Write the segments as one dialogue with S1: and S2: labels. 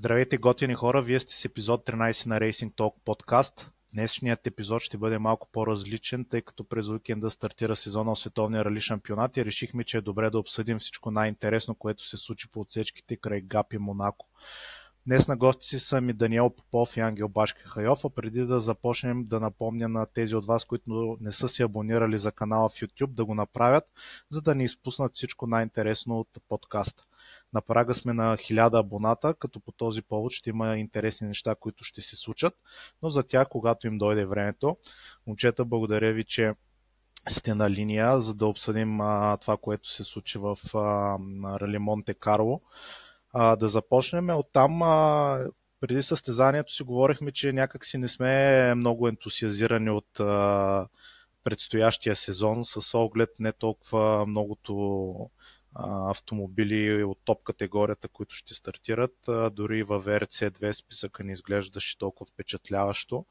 S1: Здравейте, готини хора! Вие сте с епизод 13 на Racing Talk подкаст. Днешният епизод ще бъде малко по-различен, тъй като през уикенда стартира сезона в Световния рали шампионат и решихме, че е добре да обсъдим всичко най-интересно, което се случи по отсечките край Гап и Монако. Днес на гости си са ми Даниел Попов и Ангел Башки Хайов, а преди да започнем да напомня на тези от вас, които не са се абонирали за канала в YouTube, да го направят, за да не изпуснат всичко най-интересно от подкаста. На прага сме на 1000 абоната, като по този повод ще има интересни неща, които ще се случат, но за тях, когато им дойде времето. Момчета, благодаря ви, че сте на линия, за да обсъдим а, това, което се случи в а, Рали Монте Карло. А, да започнем от там. А, преди състезанието си говорихме, че някак си не сме много ентусиазирани от а, предстоящия сезон с оглед не толкова многото автомобили от топ категорията, които ще стартират. Дори във VRC2 списъка не изглеждаше толкова впечатляващо,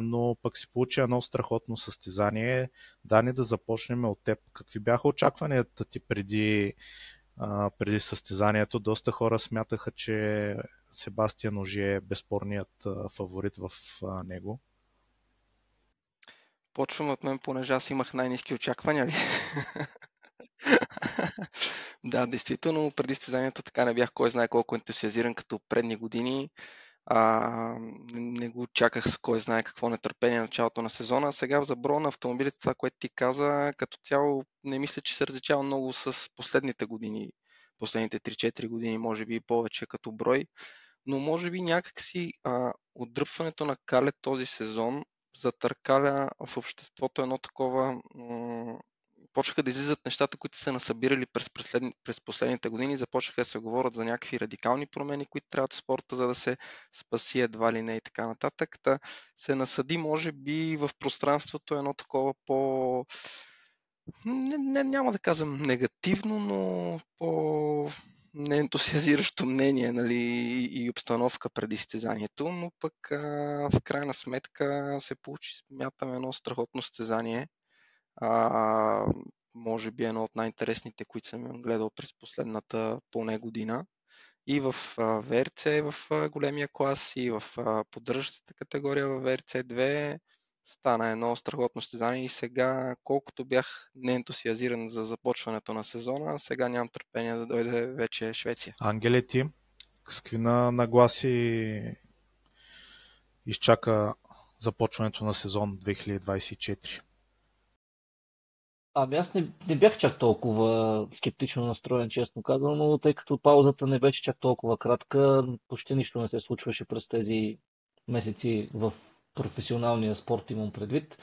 S1: но пък си получи едно страхотно състезание. Дани, да започнем от теб. Какви бяха очакванията ти преди, преди състезанието? Доста хора смятаха, че Себастиан Ожи е безспорният фаворит в него.
S2: Почвам от мен, понеже аз имах най-низки очаквания. да, действително, преди стезанието така не бях кой знае колко ентусиазиран като предни години. А, не го чаках с кой знае какво нетърпение началото на сезона. Сега за броя на автомобилите, това, което ти каза, като цяло не мисля, че се различава много с последните години, последните 3-4 години, може би повече като брой. Но може би някакси а, отдръпването на Кале този сезон затъркаля в обществото едно такова м- почнаха да излизат нещата, които са насъбирали през, през последните години, започнаха да се говорят за някакви радикални промени, които трябват в спорта, за да се спаси едва ли не и така нататък. Та се насъди, може би, в пространството едно такова по... Не, не, няма да казвам негативно, но по неентусиазиращо мнение нали, и обстановка преди стезанието, но пък а, в крайна сметка се получи, смятам, едно страхотно стезание. А, може би едно от най-интересните, които съм гледал през последната поне година. И в ВРЦ, в големия клас, и в поддържащата категория в ВРЦ 2 стана едно страхотно стезание и сега, колкото бях неентусиазиран за започването на сезона, сега нямам търпение да дойде вече Швеция.
S1: Ангеле ти, с какви нагласи изчака започването на сезон 2024?
S3: Ами аз не, не бях чак толкова скептично настроен, честно казвам, но тъй като паузата не беше чак толкова кратка, почти нищо не се случваше през тези месеци в професионалния спорт, имам предвид.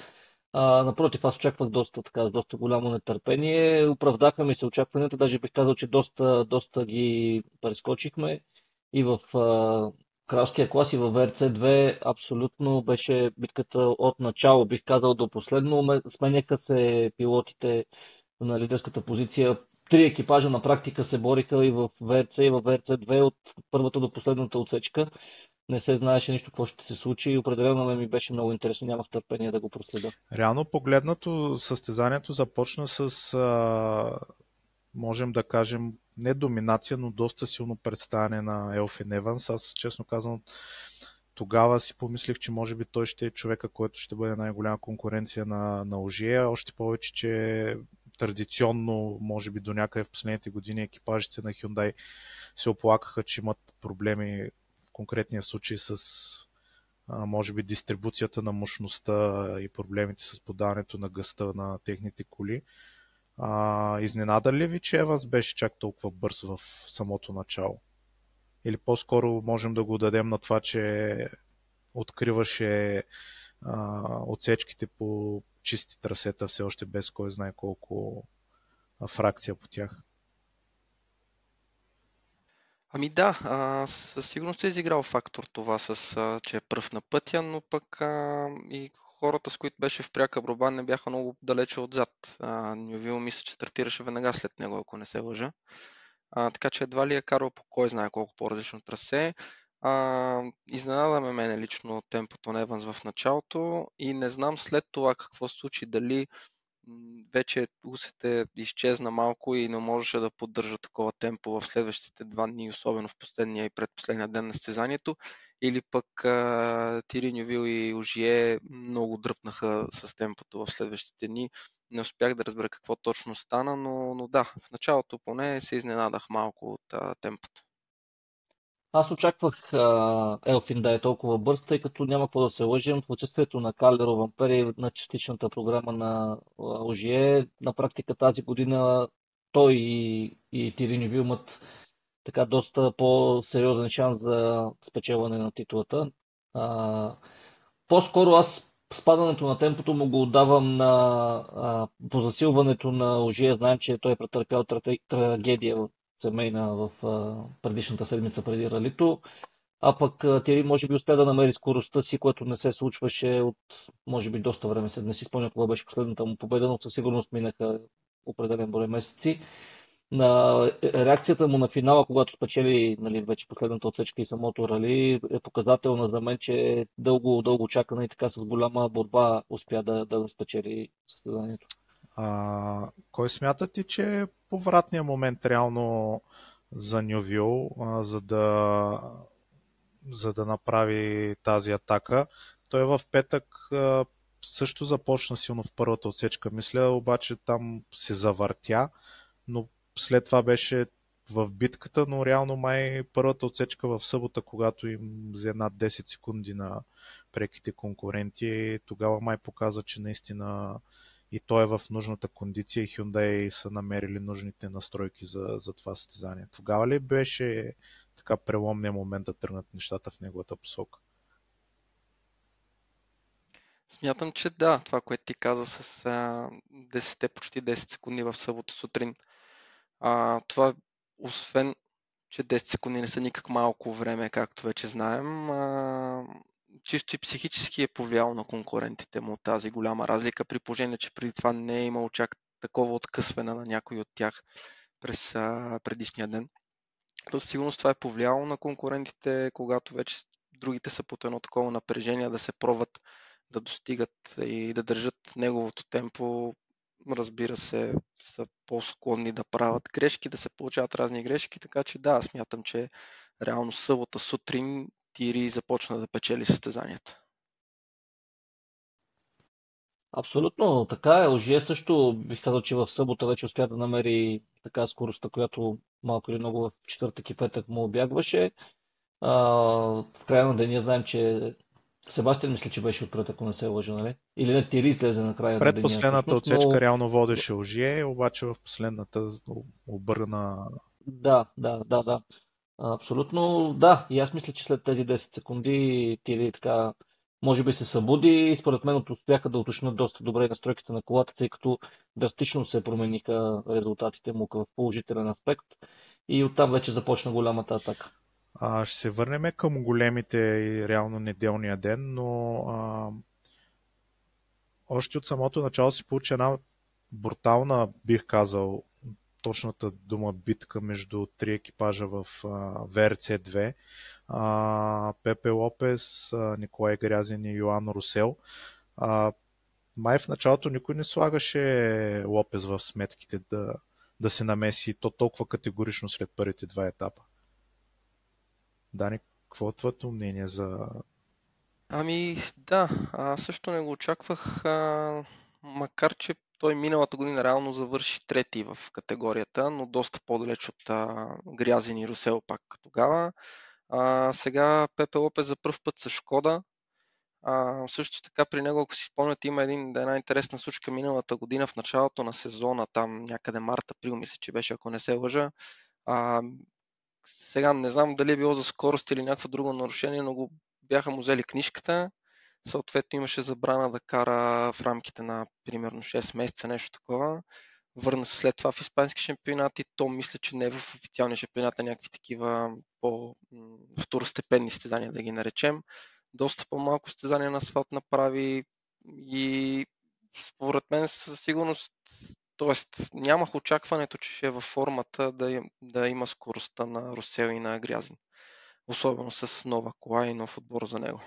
S3: А, напротив, аз очаквах доста, така, доста голямо нетърпение. Оправдаха ми се очакванията, даже бих казал, че доста, доста ги прескочихме. И в кралския клас и във ВРЦ-2 абсолютно беше битката от начало, бих казал до последно. Сменяха се пилотите на лидерската позиция. Три екипажа на практика се бориха и в ВРЦ и в ВРЦ-2 от първата до последната отсечка. Не се знаеше нищо какво ще се случи и определено ми беше много интересно. Нямах търпение да го проследа.
S1: Реално погледнато състезанието започна с, а, можем да кажем, не доминация, но доста силно представяне на Елфин Еванс. Аз, честно казвам, тогава си помислих, че може би той ще е човека, който ще бъде най-голяма конкуренция на, на Ожия. Още повече, че традиционно, може би до някъде в последните години, екипажите на Hyundai се оплакаха, че имат проблеми в конкретния случай с може би дистрибуцията на мощността и проблемите с подаването на гъста на техните коли. А, изненада ли ви, че Еванс беше чак толкова бърз в самото начало? Или по-скоро можем да го дадем на това, че откриваше а, отсечките по чисти трасета, все още без кой знае колко фракция по тях.
S2: Ами да, а, със сигурност е изиграл фактор това, с, а, че е пръв на пътя, но пък а, и хората, с които беше в пряка борба, не бяха много далече отзад. Нювил мисля, че стартираше веднага след него, ако не се лъжа. А, така че едва ли е карал по кой знае колко по-различно трасе. А, изненада ме мене лично темпото на Еванс в началото и не знам след това какво се случи, дали вече усете изчезна малко и не можеше да поддържа такова темпо в следващите два дни, особено в последния и предпоследния ден на състезанието. Или пък Тири Нювил и Ожие много дръпнаха с темпото в следващите дни. Не успях да разбера какво точно стана, но, но да, в началото поне се изненадах малко от а, темпото.
S3: Аз очаквах а, Елфин да е толкова бърз, тъй като няма какво да се лъжим. В отсъствието на Калеро Вампер и на частичната програма на Ожие, на практика тази година той и, и Тирини Ви имат така доста по-сериозен шанс за спечелване на титулата. А, по-скоро аз спадането на темпото му го отдавам на, а, по засилването на Ожие. Знаем, че той е претърпял трагедия семейна в а, предишната седмица преди ралито. А пък Тири може би успя да намери скоростта си, което не се случваше от, може би, доста време. Не си спомня кога беше последната му победа, но със сигурност минаха определен брой месеци. На реакцията му на финала, когато спечели нали, вече последната отсечка и самото рали, е показателна за мен, че дълго, дълго чакана и така с голяма борба успя да, да спечели състезанието.
S1: А, кой смятате, че е повратният момент реално за Нювил, а, за, да, за да направи тази атака? Той в петък а, също започна силно в първата отсечка, мисля, обаче там се завъртя, но след това беше в битката, но реално май първата отсечка в събота, когато им взе над 10 секунди на преките конкуренти, тогава май показа, че наистина и той е в нужната кондиция и Hyundai са намерили нужните настройки за, за това състезание. Тогава ли беше така преломния момент да тръгнат нещата в неговата посока?
S2: Смятам, че да, това, което ти каза с а, 10, почти 10 секунди в събота сутрин, а, това освен, че 10 секунди не са никак малко време, както вече знаем, а, чисто и психически е повлиял на конкурентите му тази голяма разлика, при положение, че преди това не е имал чак такова откъсване на някой от тях през а, предишния ден. Със сигурност това е повлияло на конкурентите, когато вече другите са под едно такова напрежение да се пробват да достигат и да държат неговото темпо. Разбира се, са по-склонни да правят грешки, да се получават разни грешки, така че да, смятам, че реално събота сутрин Тири започна да печели състезанието.
S3: Абсолютно така е. Ожие също бих казал, че в събота вече успя да намери така скоростта, която малко или много в четвъртък и петък му обягваше. А, в края на деня знаем, че Себастиан мисля, че беше отпред, ако не се лъжа, нали? Или не, Тири излезе на края
S1: Пред
S3: на
S1: последната отсечка но... реално водеше Ожие, обаче в последната обърна...
S3: Да, да, да, да. Абсолютно да. И аз мисля, че след тези 10 секунди Тири така може би се събуди и според мен успяха да уточнят доста добре настройките на колата, тъй като драстично се промениха резултатите му в положителен аспект и оттам вече започна голямата атака.
S1: А, ще се върнем към големите и реално неделния ден, но а, още от самото начало се получи една брутална, бих казал, точната дума битка между три екипажа в ВРЦ-2. Пепе Лопес, Николай Грязин и Йоан Русел. Май в началото никой не слагаше Лопес в сметките да, да се намеси то толкова категорично след първите два етапа. Дани, какво е твоето мнение за...
S2: Ами да, аз също не го очаквах, а, макар че той миналата година реално завърши трети в категорията, но доста по-далеч от а, Грязин и Русел пак тогава. А, сега Пепе Лопес за първ път с Шкода. А, също така при него, ако си спомняте, има един, една интересна случка миналата година в началото на сезона, там някъде март, април, мисля, че беше, ако не се лъжа. А, сега не знам дали е било за скорост или някакво друго нарушение, но го бяха му взели книжката Съответно имаше забрана да кара в рамките на примерно 6 месеца, нещо такова. Върна се след това в испански шампионати. То мисля, че не е в официални шампионати, някакви такива по-второстепенни стезания, да ги наречем. Доста по-малко стезания на асфалт направи и според мен със сигурност Тоест, нямах очакването, че ще е във формата да, да има скоростта на Русел и на Грязин. Особено с нова кола и нов отбор за него.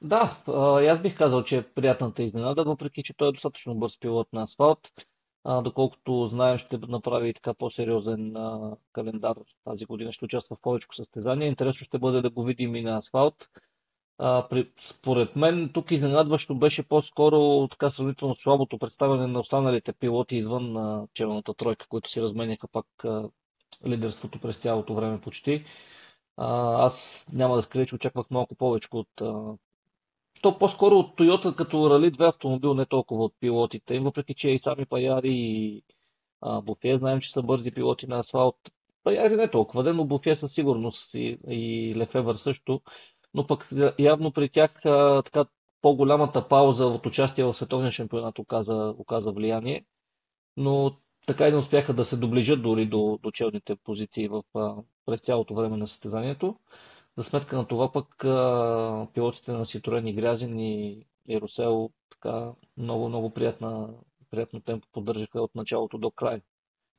S3: Да, аз бих казал, че е приятната изненада, въпреки че той е достатъчно бърз пилот на асфалт. А, доколкото знаем, ще направи и така по-сериозен а, календар тази година. Ще участва в повече състезания. Интересно ще бъде да го видим и на асфалт. А, при, според мен тук изненадващо беше по-скоро така сравнително слабото представяне на останалите пилоти извън на челната тройка, които си разменяха пак а, лидерството през цялото време почти. А, аз няма да скрия, че очаквах малко повече от а, то по-скоро от Toyota като Рали 2 автомобил, не толкова от пилотите им, въпреки че и сами Паяри и а, Буфе знаем, че са бързи пилоти на асфалт. Паяри не толкова, но Буфе със сигурност и, и Лефевър също. Но пък явно при тях а, така по-голямата пауза от участие в световния шампионат оказа, оказа влияние. Но така и не успяха да се доближат дори до, до челните позиции в, а, през цялото време на състезанието. За сметка на това пък а, пилотите на Citroen и Грязин и, и Русел така много, много приятна, приятно темпо поддържаха от началото до край.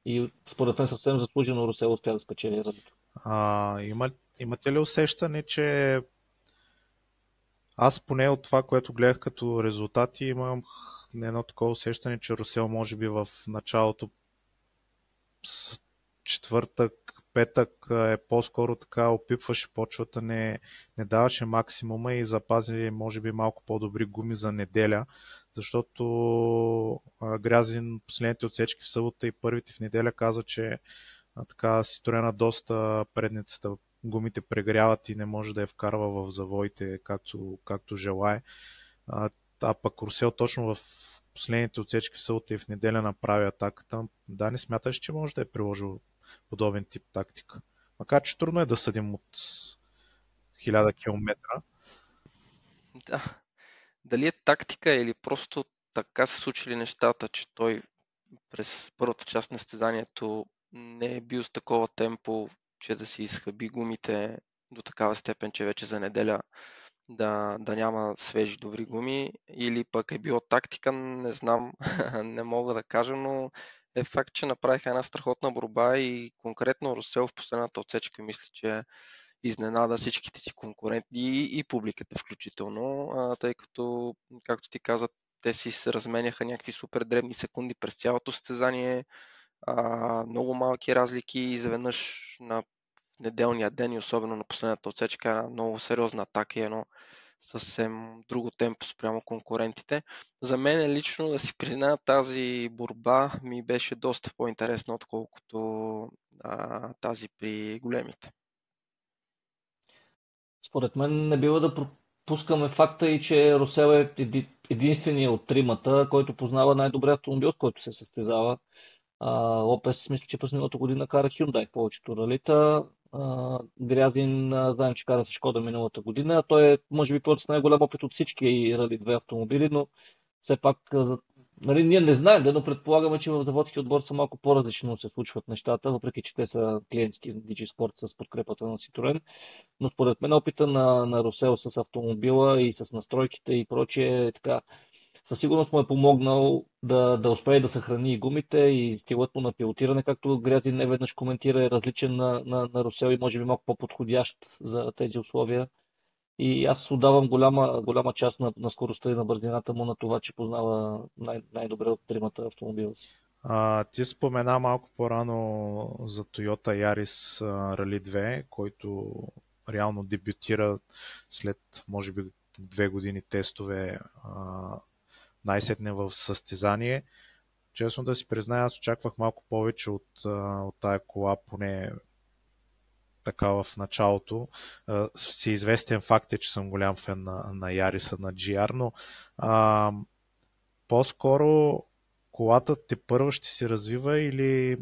S3: И според мен съвсем заслужено Русел успя да спечели ръдото.
S1: А, има, имате ли усещане, че аз поне от това, което гледах като резултати, имам едно такова усещане, че Русел може би в началото с четвъртък, петък е по-скоро така опипваше почвата, не, не даваше максимума и запази може би малко по-добри гуми за неделя, защото Грязин последните отсечки в събота и първите в неделя каза, че а, така си строена доста предницата гумите прегряват и не може да я вкарва в завоите както, както желае. А, а пък Русел точно в последните отсечки в събота и в неделя направи атаката. Да, не смяташ, че може да е приложил подобен тип тактика. Макар, че трудно е да съдим от 1000 км.
S2: Да. Дали е тактика или просто така се случили нещата, че той през първата част на стезанието не е бил с такова темпо, че да си изхъби гумите до такава степен, че вече за неделя да, да няма свежи добри гуми или пък е било тактика, не знам, не мога да кажа, но е факт, че направиха една страхотна борба и конкретно Русел в последната отсечка мисля, че изненада всичките си конкуренти и, и публиката включително, а, тъй като, както ти каза, те си се разменяха някакви супер дребни секунди през цялото състезание, а, много малки разлики и изведнъж на неделния ден и особено на последната отсечка една много сериозна атака и едно съвсем друго темпо спрямо конкурентите. За мен лично да си призная тази борба ми беше доста по-интересна, отколкото а, тази при големите.
S3: Според мен не бива да пропускаме факта и, че Росел е единствения от тримата, който познава най-добре автомобил, с който се състезава. Лопес, мисля, че през миналата година кара Hyundai повечето ралита. Грязин, знаем, че кара с Шкода миналата година. Той е, може би, път с най-голям опит от всички Рали 2 автомобили, но все пак, за... нали, ние не знаем, да, но предполагаме, че в заводския отбор са малко по-различно се случват нещата, въпреки че те са клиентски DG Sport с подкрепата на Citroen. Но според мен опита на, на Русел с автомобила и с настройките и прочие е така със сигурност му е помогнал да, да успее да съхрани и гумите и стилът му на пилотиране, както Грязи не веднъж коментира, е различен на, на, на Русел и може би малко по-подходящ за тези условия. И аз отдавам голяма, голяма част на, на скоростта и на бързината му на това, че познава най- най-добре от тримата автомобила си.
S1: А, ти спомена малко по-рано за Toyota Yaris Rally 2, който реално дебютира след, може би, две години тестове най-сетне в състезание. Честно да си призная, аз очаквах малко повече от, от тая кола, поне така в началото. Всеизвестен факт е, че съм голям фен на, на Яриса, на GR, но а, по-скоро колата те първа ще се развива или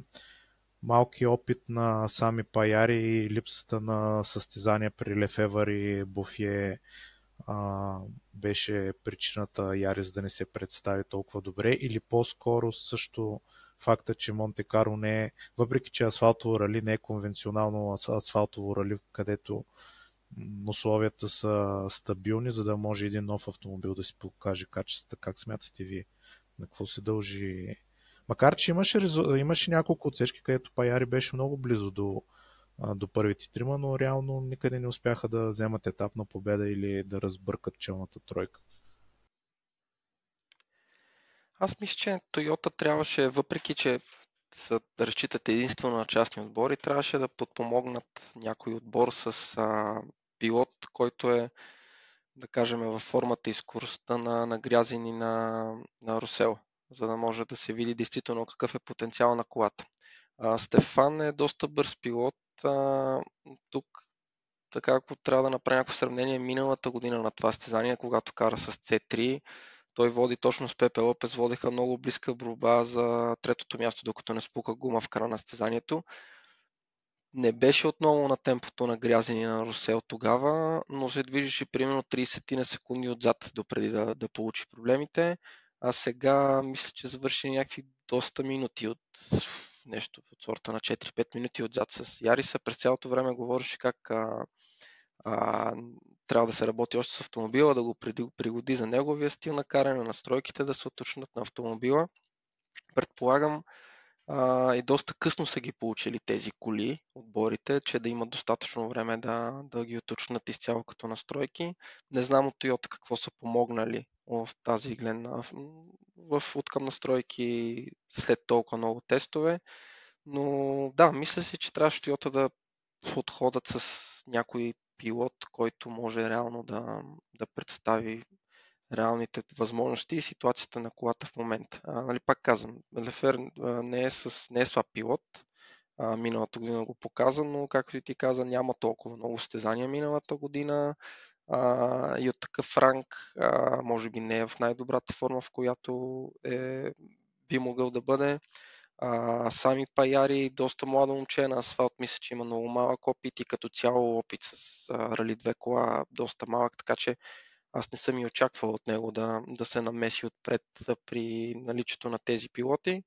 S1: малки опит на сами паяри и липсата на състезания при Лефевър и Буфие а, беше причината Ярис да не се представи толкова добре или по-скоро също факта, че Монте Карло не е, въпреки че асфалтово рали не е конвенционално асфалтово рали, където условията са стабилни, за да може един нов автомобил да си покаже качествата. Как смятате вие? На какво се дължи? Макар, че имаше, имаше няколко отсечки, където Паяри беше много близо до, до първите трима, но реално никъде не успяха да вземат етапна победа или да разбъркат челната тройка.
S2: Аз мисля, че Тойота трябваше, въпреки че са, разчитат единствено на частни отбори, трябваше да подпомогнат някой отбор с а, пилот, който е, да кажем, във формата и скоростта на, на Грязин и на, на Русел, за да може да се види действително какъв е потенциал на колата. А, Стефан е доста бърз пилот. Тук, така ако трябва да направя някакво сравнение, миналата година на това стезание, когато кара с C3, той води точно с Пепе Лопес, водеха много близка борба за третото място, докато не спука гума в края на стезанието. Не беше отново на темпото на Грязени на Русел тогава, но се движеше примерно 30 на секунди отзад допреди да, да получи проблемите. А сега мисля, че завърши някакви доста минути от нещо от сорта на 4-5 минути отзад с Яриса. През цялото време говореше как а, а, трябва да се работи още с автомобила, да го пригоди за неговия стил на каране, настройките да се уточнат на автомобила. Предполагам, а, и доста късно са ги получили тези коли, отборите, че да имат достатъчно време да, да ги уточнат изцяло като настройки. Не знам от Toyota какво са помогнали в тази гледна, в, в откъм настройки след толкова много тестове. Но да, мисля си, че трябваше Toyota да подходят с някой пилот, който може реално да, да представи реалните възможности и ситуацията на колата в момента. А, нали, пак казвам, Лефер не е, с, не е слаб пилот, а, миналата година го показа, но както и ти каза, няма толкова много стезания миналата година а, и от такъв ранг, а, може би не е в най-добрата форма, в която е, би могъл да бъде. А, сами Паяри, доста млада момче на асфалт, мисля, че има много малък опит и като цяло опит с а, Рали 2 кола доста малък, така че аз не съм и очаквал от него да, да се намеси отпред при наличието на тези пилоти.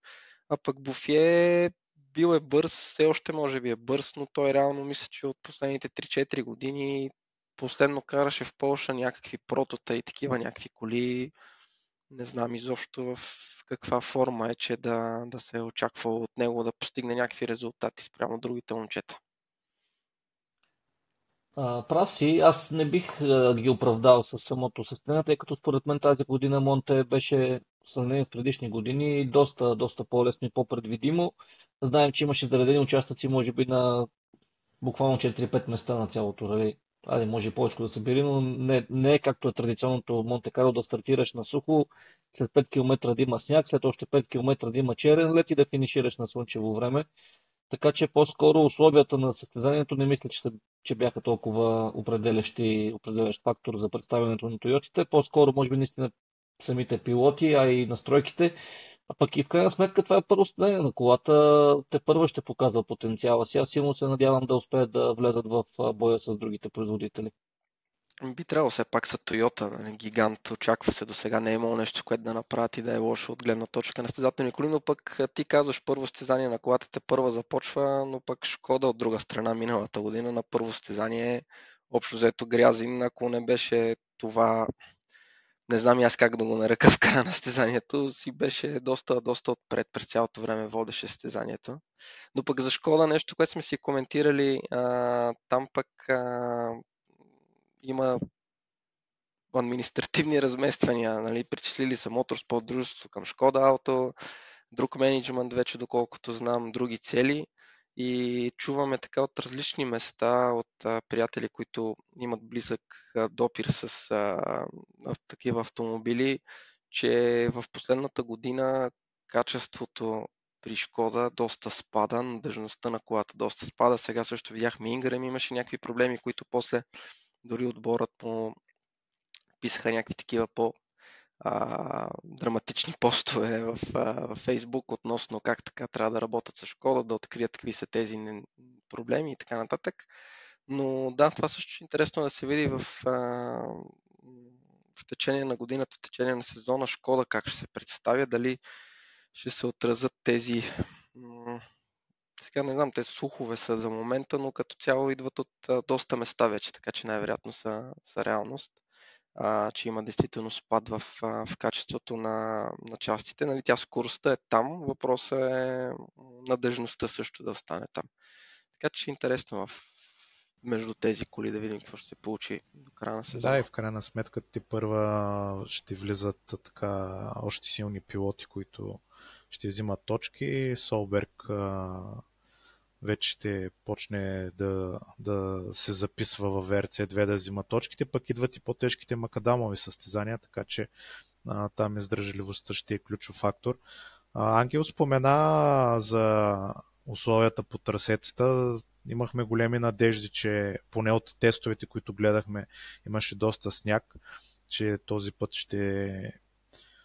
S2: А пък Буфие бил е бърз, все още може би е бърз, но той реално мисля, че от последните 3-4 години последно караше в Польша някакви протота и такива някакви коли. Не знам изобщо в каква форма е, че да, да се е очаква от него да постигне някакви резултати спрямо другите момчета.
S3: Прав си, аз не бих ги оправдал с самото състояние, тъй като според мен тази година Монте беше в сравнение с предишни години доста, доста по-лесно и по-предвидимо. Знаем, че имаше заредени участъци, може би на буквално 4-5 места на цялото рали. Айде, може повече да се били, но не, не е както е традиционното Монте Карло да стартираш на сухо, след 5 км да има сняг, след още 5 км да има черен лед и да финишираш на слънчево време. Така че по-скоро условията на състезанието не мисля, че, че бяха толкова определящи, определящ фактор за представянето на Тойотите. По-скоро, може би, наистина самите пилоти, а и настройките. А пък и в крайна сметка това е първо състояние на колата. Те първо ще показва потенциала си. Аз силно се надявам да успеят да влезат в боя с другите производители.
S2: Би трябвало все пак са Toyota, нали, гигант. Очаква се до сега. Не е имало нещо, което да направят и да е лошо от гледна точка на стезателни коли, но пък ти казваш първо стезание на колата те първа започва, но пък Шкода от друга страна миналата година на първо стезание общо взето грязин, ако не беше това не знам аз как да го нарека в края на стезанието, си беше доста, доста отпред през цялото време водеше стезанието. Но пък за Шкода нещо, което сме си коментирали, а, там пък а, има административни размествания, нали, причислили са Motorsport дружество към Шкода Ауто, друг менеджмент вече, доколкото знам, други цели и чуваме така от различни места, от а, приятели, които имат близък а, допир с а, такива автомобили, че в последната година качеството при Шкода доста спада, надъжността на колата доста спада. Сега също видяхме Ингрем, имаше някакви проблеми, които после дори отборът му писаха някакви такива по а, драматични постове в, в Facebook относно как така трябва да работят с Шкода, да открият какви са тези проблеми и така нататък. Но да, това също е интересно да се види в, в течение на годината, в течение на сезона Шкода как ще се представя, дали ще се отразят тези сега не знам, те слухове са за момента, но като цяло идват от а, доста места вече, така че най-вероятно са, са реалност а, че има действително спад в, в качеството на, на частите. Нали, тя скоростта е там, въпросът е надежността също да остане там. така че интересно в между тези коли да видим какво ще се получи до края на сезона.
S1: Да, и в крайна сметка ти първа ще влизат така още силни пилоти, които ще взимат точки. Солберг вече ще почне да, да се записва в VRC2 да взима точките, пък идват и по-тежките макадамови състезания, така че а, там издържливостта ще е ключов фактор. А, Ангел спомена за условията по трасетата. Имахме големи надежди, че поне от тестовете, които гледахме, имаше доста сняг, че този път ще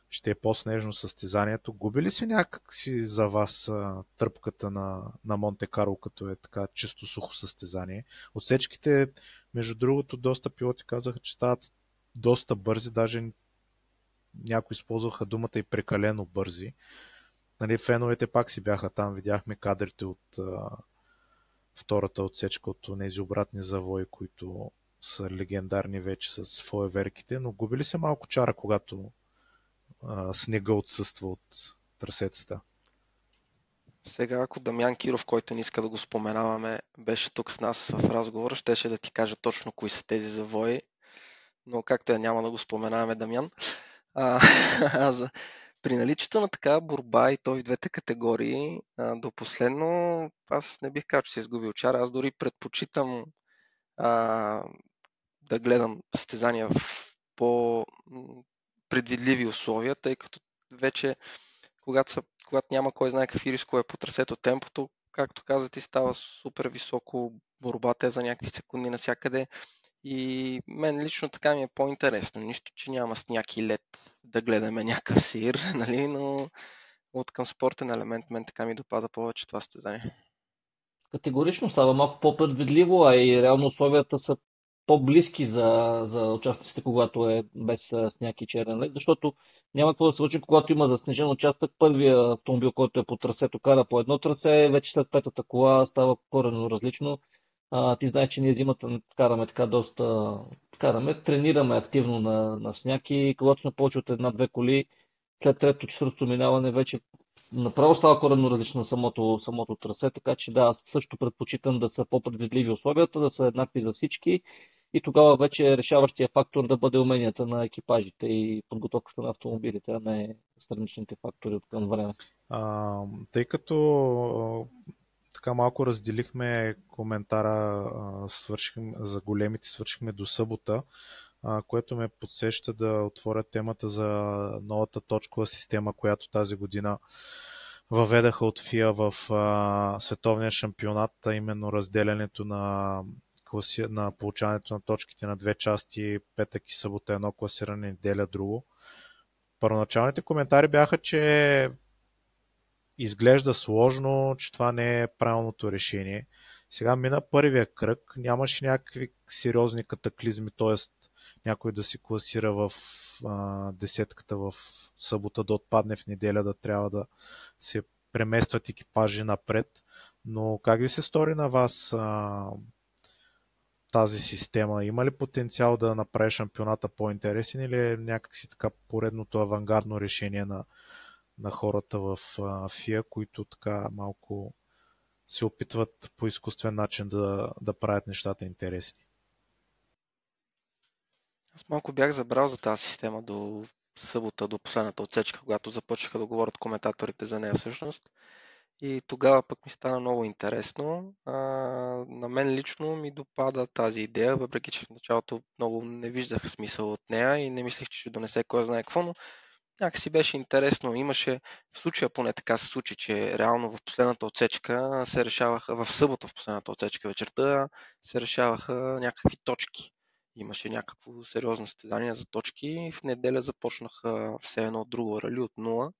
S1: ще е по-снежно състезанието. Губи ли се някакси за вас а, тръпката на, на Монте Карло, като е така чисто сухо състезание? Отсечките, между другото, доста пилоти казаха, че стават доста бързи, даже някои използваха думата и прекалено бързи. Нали, феновете пак си бяха там, видяхме кадрите от а, втората отсечка от тези обратни завои, които са легендарни вече с фойеверките, но губи ли се малко чара, когато а, снега отсъства от трасетата.
S2: Сега, ако Дамян Киров, който не иска да го споменаваме, беше тук с нас в разговора, щеше да ти кажа точно кои са тези завои, но както я няма да го споменаваме Дамян. А при наличието на такава борба и той в двете категории, а, до последно аз не бих казал, че се изгубил чар. Аз дори предпочитам а, да гледам състезания в по предвидливи условия, тъй като вече когато, са, когато няма кой знае какви рискове по трасето, темпото, както каза ти, става супер високо, борбата е за някакви секунди навсякъде. И мен лично така ми е по-интересно. Нищо, че няма сняг и лед да гледаме някакъв сир, нали? но от към спортен елемент мен така ми допада повече това състезание.
S3: Категорично става малко по-предвидливо, а и реално условията са по-близки за, за участниците, когато е без сняг и черен лед, защото няма какво да се случи, когато има заснежен участък. Първия автомобил, който е по трасето, кара по едно трасе, вече след петата кола става коренно различно. А, ти знаеш, че ние зимата караме така доста, караме, тренираме активно на, на сняг и когато сме повече от една-две коли, след трето, четвърто минаване вече направо става коренно различно самото, самото трасе, така че да, аз също предпочитам да са по-предвидливи условията, да са еднакви за всички и тогава вече решаващия фактор да бъде уменията на екипажите и подготовката на автомобилите, а не страничните фактори от към време.
S1: А, тъй като така малко разделихме коментара свършихме, за големите, свършихме до събота, а, което ме подсеща да отворя темата за новата точкова система, която тази година въведаха от ФИА в а, световния шампионат, а именно разделянето на класи... на получаването на точките на две части, петък и събота едно класиране, неделя друго. Първоначалните коментари бяха, че изглежда сложно, че това не е правилното решение. Сега мина първия кръг, нямаше някакви сериозни катаклизми, т.е. някой да си класира в а, десетката в събота, да отпадне в неделя, да трябва да се преместват екипажи напред. Но как ви се стори на вас а, тази система? Има ли потенциал да направи шампионата по-интересен или е някакси така поредното авангардно решение на, на хората в ФИА, които така малко се опитват по изкуствен начин да, да правят нещата интересни?
S2: Аз малко бях забрал за тази система до събота, до последната отсечка, когато започнаха да говорят коментаторите за нея всъщност. И тогава пък ми стана много интересно. А, на мен лично ми допада тази идея, въпреки че в началото много не виждах смисъл от нея и не мислех, че ще донесе кой знае какво, но някакси беше интересно. Имаше, в случая поне така се случи, че реално в последната отсечка се решаваха, в събота в последната отсечка вечерта се решаваха някакви точки. Имаше някакво сериозно състезание за точки. В неделя започнаха все едно друго рали от нула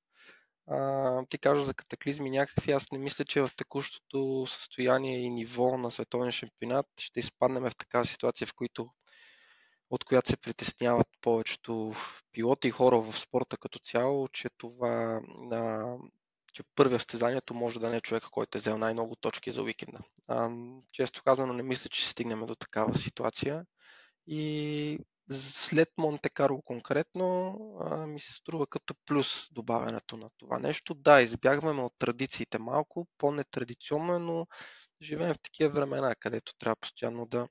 S2: а, ти кажа за катаклизми някакви, аз не мисля, че в текущото състояние и ниво на световния шампионат ще изпаднем в такава ситуация, в които от която се притесняват повечето пилоти и хора в спорта като цяло, че това а, че първия състезанието може да не е човека, който е взел най-много точки за уикенда. А, често казано не мисля, че стигнем до такава ситуация и след Монте Карло конкретно а, ми се струва като плюс добавянето на това нещо. Да, избягваме от традициите малко, по-нетрадиционно е, но живеем в такива времена, където трябва постоянно да,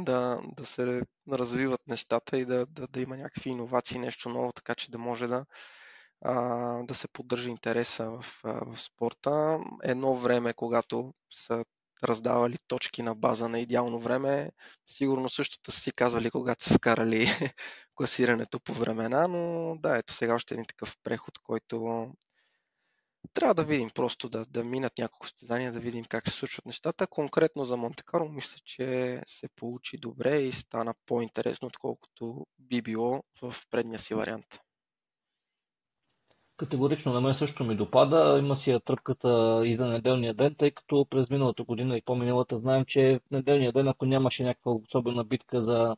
S2: да, да се развиват нещата и да, да, да има някакви иновации, нещо ново, така че да може да, а, да се поддържа интереса в, в спорта. Едно време, когато са раздавали точки на база на идеално време, сигурно същото си казвали, когато са вкарали класирането по времена, но да, ето сега още един такъв преход, който трябва да видим просто да, да минат няколко състезания, да видим как се случват нещата. Конкретно за Монтекаро мисля, че се получи добре и стана по-интересно, отколкото би било в предния си вариант.
S3: Категорично на мен също ми допада. Има си я тръпката и за неделния ден, тъй като през миналата година и по-миналата знаем, че в неделния ден, ако нямаше някаква особена битка за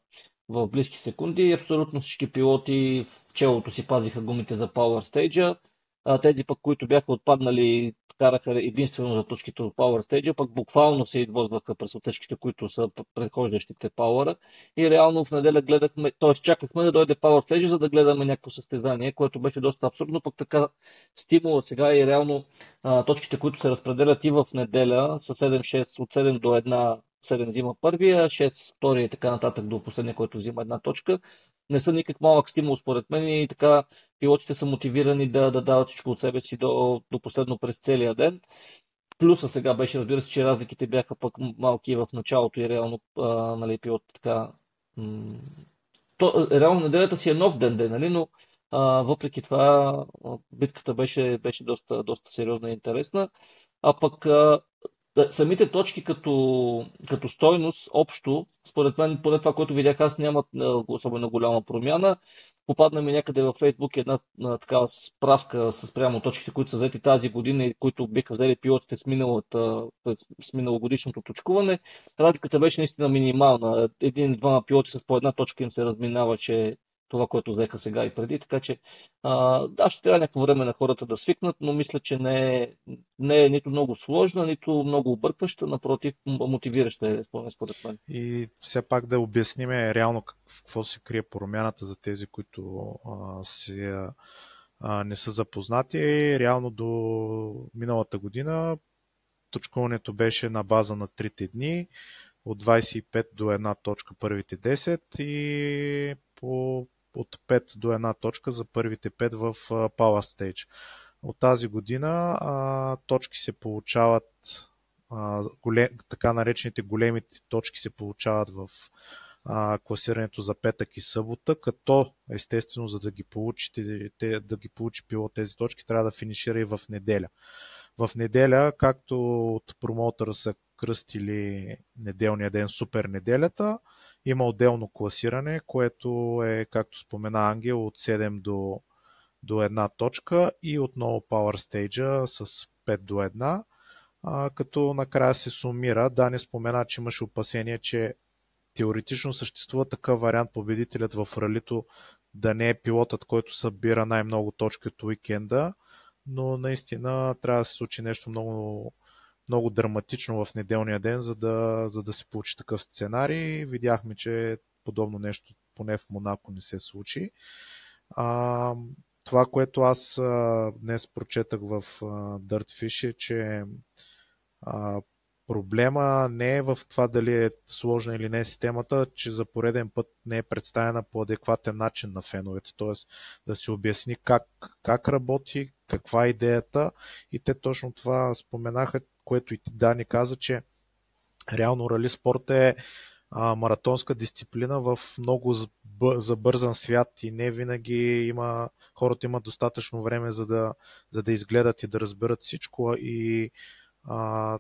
S3: в близки секунди, абсолютно всички пилоти в челото си пазиха гумите за Power Stage а, тези пък, които бяха отпаднали, караха единствено за точките от Power Stage, пък буквално се извозваха през отечките, които са предхождащите Power. И реално в неделя гледахме, т.е. чакахме да дойде Power Stage, за да гледаме някакво състезание, което беше доста абсурдно, пък така стимула сега и реално а, точките, които се разпределят и в неделя са 7-6, от 7 до 1 7 взима първия, 6 втория и така нататък до последния, който взима една точка. Не са никак малък стимул според мен и така пилотите са мотивирани да, да дават всичко от себе си до, до последно през целия ден. Плюса сега беше, разбира се, че разликите бяха пък малки в началото и реално а, нали, пилот така... М- то, реално неделята си е нов ден, ден нали, но а, въпреки това битката беше, беше доста, доста сериозна и интересна. А пък а, самите точки като, като стойност общо, според мен, поне това, което видях аз, нямат особено голяма промяна. Попадна ми някъде във Фейсбук една такава справка с прямо точките, които са взети тази година и които биха взели пилотите с, миналата, с миналогодишното точкуване. Разликата беше наистина минимална. Един-двама пилоти с по една точка им се разминава, че това, което взеха сега и преди. Така че, а, да, ще трябва някакво време на хората да свикнат, но мисля, че не е, не е нито много сложна, нито много объркваща, напротив, мотивираща е, според мен.
S1: И все пак да обясним реално какво се крие промяната за тези, които а, си, а, не са запознати. Реално до миналата година точкуването беше на база на трите дни от 25 до 1 точка първите 10 и по от 5 до 1 точка за първите 5 в Power Stage. От тази година а, точки се получават, а, голем, така наречените големите точки се получават в а, класирането за петък и събота, като естествено за да ги, получите, те, да ги получи пилот тези точки трябва да финишира и в неделя. В неделя, както от промоутъра са кръстили неделния ден супер неделята, има отделно класиране, което е, както спомена Ангел, от 7 до, до една точка и отново Power Stage с 5 до 1, а, като накрая се сумира. Да, не спомена, че имаше опасение, че теоретично съществува такъв вариант победителят в ралито да не е пилотът, който събира най-много точки от уикенда, но наистина трябва да се случи нещо много много драматично в неделния ден, за да, за да се получи такъв сценарий. Видяхме, че подобно нещо поне в Монако не се случи. А, това, което аз а, днес прочетах в а, Dirtfish е, че а, проблема не е в това дали е сложна или не е системата, че за пореден път не е представена по адекватен начин на феновете, т.е. да се обясни как, как работи, каква е идеята и те точно това споменаха, което и ти Дани каза, че реално рали спорт е а, маратонска дисциплина в много забързан свят и не винаги има, хората имат достатъчно време за да, за да изгледат и да разберат всичко и а,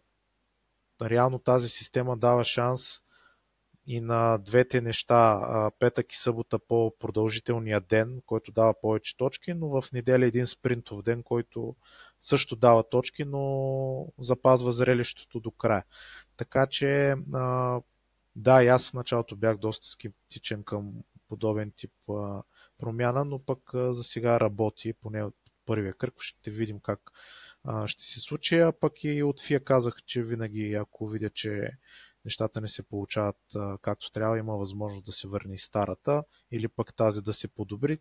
S1: реално тази система дава шанс и на двете неща, петък и събота по продължителния ден, който дава повече точки, но в неделя един спринтов ден, който също дава точки, но запазва зрелището до края. Така че, да, аз в началото бях доста скептичен към подобен тип промяна, но пък за сега работи, поне от първия кръг. Ще видим как ще се случи, а пък и от ФИА казах, че винаги ако видя, че нещата не се получават както трябва, има възможност да се върне и старата или пък тази да се подобри.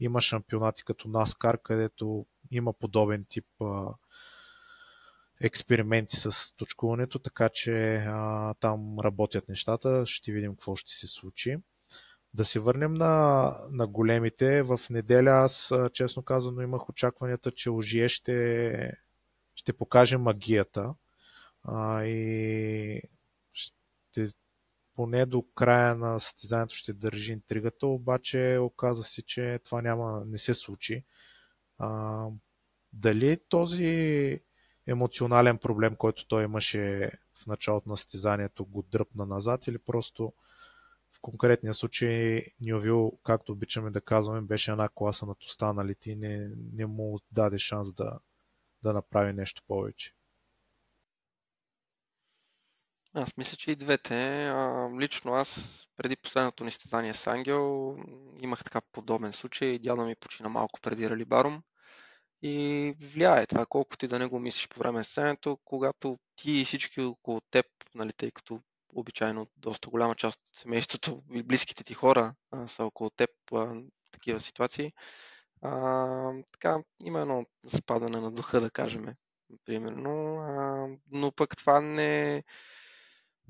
S1: Има шампионати като NASCAR, където има подобен тип експерименти с точкуването, така че а, там работят нещата. Ще видим какво ще се случи. Да се върнем на, на големите. В неделя аз, честно казано, имах очакванията, че Ожие ще, ще покаже магията а, и ще, поне до края на състезанието ще държи интригата, обаче оказа се, че това няма, не се случи. А, дали този емоционален проблем, който той имаше в началото на състезанието, го дръпна назад или просто в конкретния случай Ньовил, както обичаме да казваме, беше една класа над останалите и не, не му даде шанс да, да направи нещо повече.
S2: Аз мисля, че и двете. А, лично аз, преди последното ни стезание с Ангел, имах така подобен случай. Дядо ми почина малко преди Ралибарум. И влияе това, колко ти да не го мислиш по време на сценето, когато ти и всички около теб, нали, тъй като обичайно доста голяма част от семейството и близките ти хора а, са около теб а, такива ситуации. А, така, има едно спадане на духа, да кажем, примерно. А, но пък това не,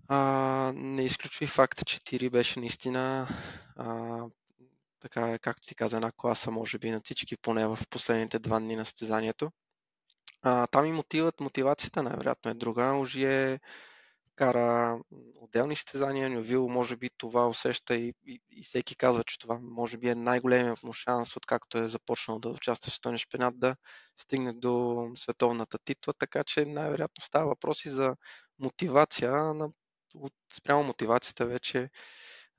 S2: а, не изключва и факта, че Тири беше наистина а, така, както ти каза, една класа, може би, на всички, поне в последните два дни на състезанието. А, там и мотивът, мотивацията най-вероятно е друга. Ожие кара отделни състезания, Нювил може би това усеща и, и, и всеки казва, че това може би е най-големият му шанс, откакто е започнал да участва в световния шпинат, да стигне до световната титла, така че най-вероятно става въпроси за мотивация. На, от, спрямо мотивацията вече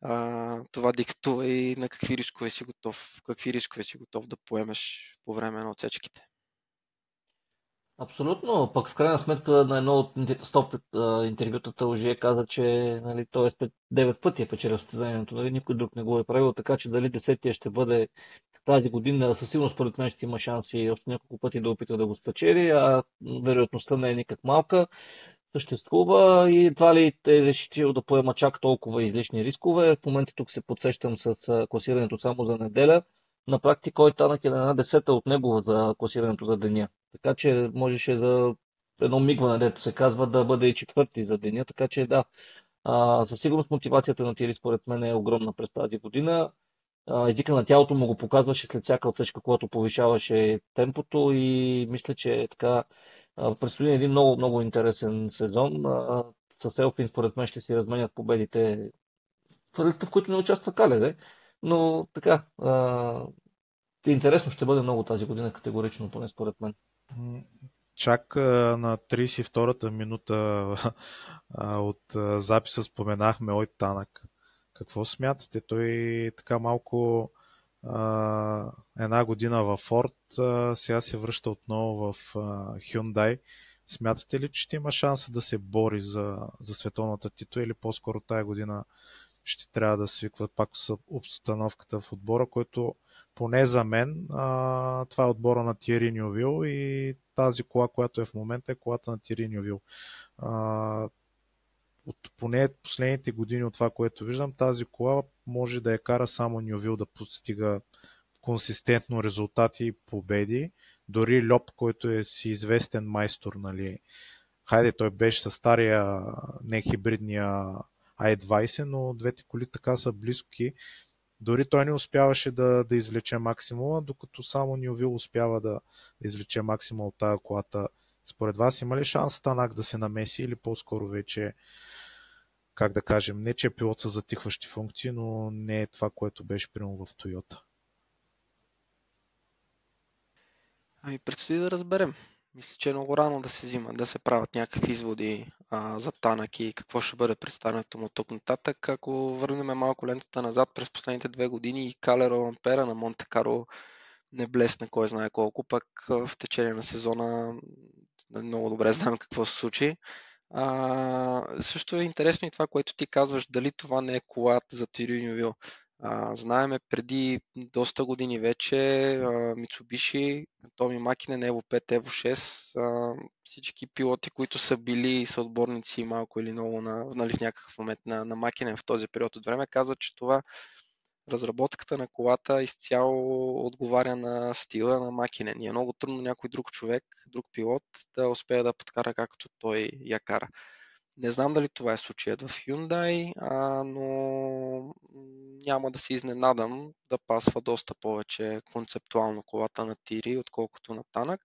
S2: а, това диктува и на какви рискове си готов, какви рискове си готов да поемеш по време на отсечките.
S3: Абсолютно. Пък в крайна сметка на едно от стоп интервютата Лъжие каза, че нали, той е 9 пъти е печелил състезанието, нали, никой друг не го е правил, така че дали десетия ще бъде тази година, със сигурност според мен ще има шанси още няколко пъти да опита да го спечели, а вероятността не е никак малка съществува и това ли е решил да поема чак толкова излишни рискове. В момента тук се подсещам с класирането само за неделя. На практика кой Танък е на една десета от него за класирането за деня. Така че можеше за едно мигване, дето се казва, да бъде и четвърти за деня. Така че да, а, със сигурност мотивацията на Тири според мен е огромна през тази година. А, езика на тялото му го показваше след всяка отсечка, когато повишаваше темпото и мисля, че така Предстои един много, много интересен сезон. С Елфин, според мен, ще си разменят победите, в които не участва Каледе. Но така, интересно ще бъде много тази година, категорично, поне според мен.
S1: Чак на 32-та минута от записа споменахме Ой Танък. Какво смятате? Той така малко една година в Ford, сега се връща отново в Hyundai. Смятате ли, че ще има шанса да се бори за, за световната титла или по-скоро тая година ще трябва да свикват пак с обстановката в отбора, който поне за мен а, това е отбора на Тиери Нювил и тази кола, която е в момента е колата на Тиери Нювил. А, от поне последните години от това, което виждам, тази кола може да я кара само Нювил да постига консистентно резултати и победи. Дори Льоп, който е си известен майстор, нали, хайде, той беше с стария, не хибридния i20, но двете коли така са близки. Дори той не успяваше да, да извлече максимума, докато само Нювил успява да, да извлече максимум от тази колата. Според вас има ли шанс Танак да се намеси или по-скоро вече как да кажем, не че е пилот с затихващи функции, но не е това, което беше примерно в Toyota.
S2: Ами предстои да разберем. Мисля, че е много рано да се взима, да се правят някакви изводи а, за Танък и какво ще бъде представянето му тук нататък. Ако върнем малко лентата назад през последните две години и Калеро Ампера на Монте Каро не блесна кой знае колко, пък в течение на сезона много добре знам какво се случи. А, също е интересно и това, което ти казваш, дали това не е колат за Тириньовил. знаеме преди доста години вече а, Mitsubishi, Томи Макинен, Evo 5, Evo 6, а, всички пилоти, които са били съотборници малко или много на, нали, в някакъв момент на, на Макинен в този период от време, казват, че това разработката на колата изцяло отговаря на стила на Макинен. И е много трудно някой друг човек, друг пилот да успее да подкара както той я кара. Не знам дали това е случаят в Hyundai, а, но няма да се изненадам да пасва доста повече концептуално колата на Тири, отколкото на Танък.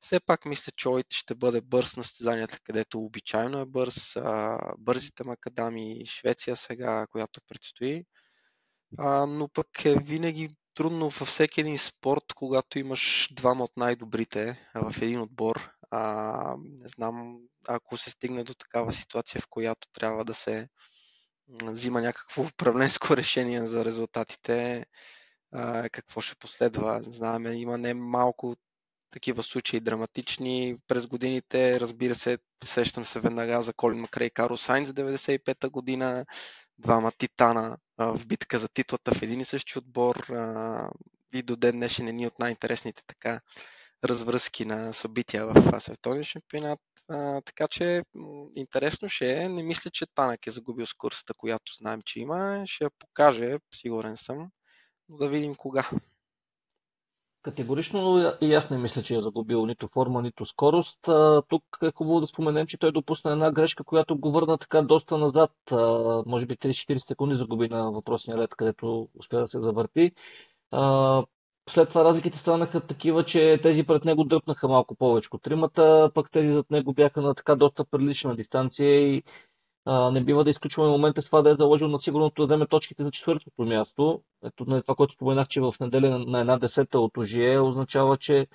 S2: Все пак мисля, че Ойт ще бъде бърз на състезанията, където обичайно е бърз. А, бързите макадами, Швеция сега, която предстои. А, но пък е винаги трудно във всеки един спорт, когато имаш двама от най-добрите в един отбор. А, не знам, ако се стигне до такава ситуация, в която трябва да се взима някакво управленско решение за резултатите, а, какво ще последва. Знаеме, има не малко такива случаи драматични през годините. Разбира се, сещам се веднага за Колин Макрей Карл Сайнс 95-та година, двама титана в битка за титлата в един и същи отбор и до ден днешен е ни от най-интересните така развръзки на събития в световния шампионат. Така че интересно ще е. Не мисля, че Танък е загубил скоростта, която знаем, че има. Ще я покаже, сигурен съм. Но да видим кога.
S3: Категорично и аз не мисля, че е загубил нито форма, нито скорост. Тук е хубаво да споменем, че той допусна една грешка, която го върна така доста назад. Може би 30-40 секунди загуби на въпросния ред, където успя да се завърти. След това разликите станаха такива, че тези пред него дръпнаха малко повече тримата, пък тези зад него бяха на така доста прилична дистанция и а, не бива да изключваме момента с това да е заложил на сигурното да вземе точките за четвъртото място. Ето на това, което споменах, че в неделя на една десета от ОЖИЕ означава, че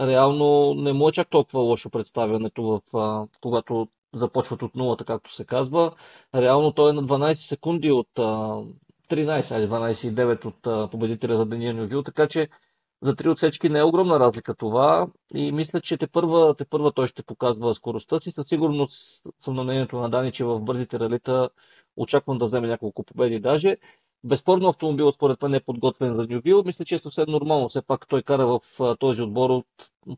S3: реално не му е чак толкова лошо представянето, в, а, когато започват от нулата, както се казва. Реално той е на 12 секунди от а, 13, 12,9 от а, победителя за Дания Нювил, така че за три отсечки не е огромна разлика това и мисля, че те първа, те първа той ще показва скоростта си. Със сигурност съм на мнението на Дани, че в бързите ралита очаквам да вземе няколко победи даже. Безспорно автомобилът според мен е подготвен за Нюбил. Мисля, че е съвсем нормално. Все пак той кара в този отбор от,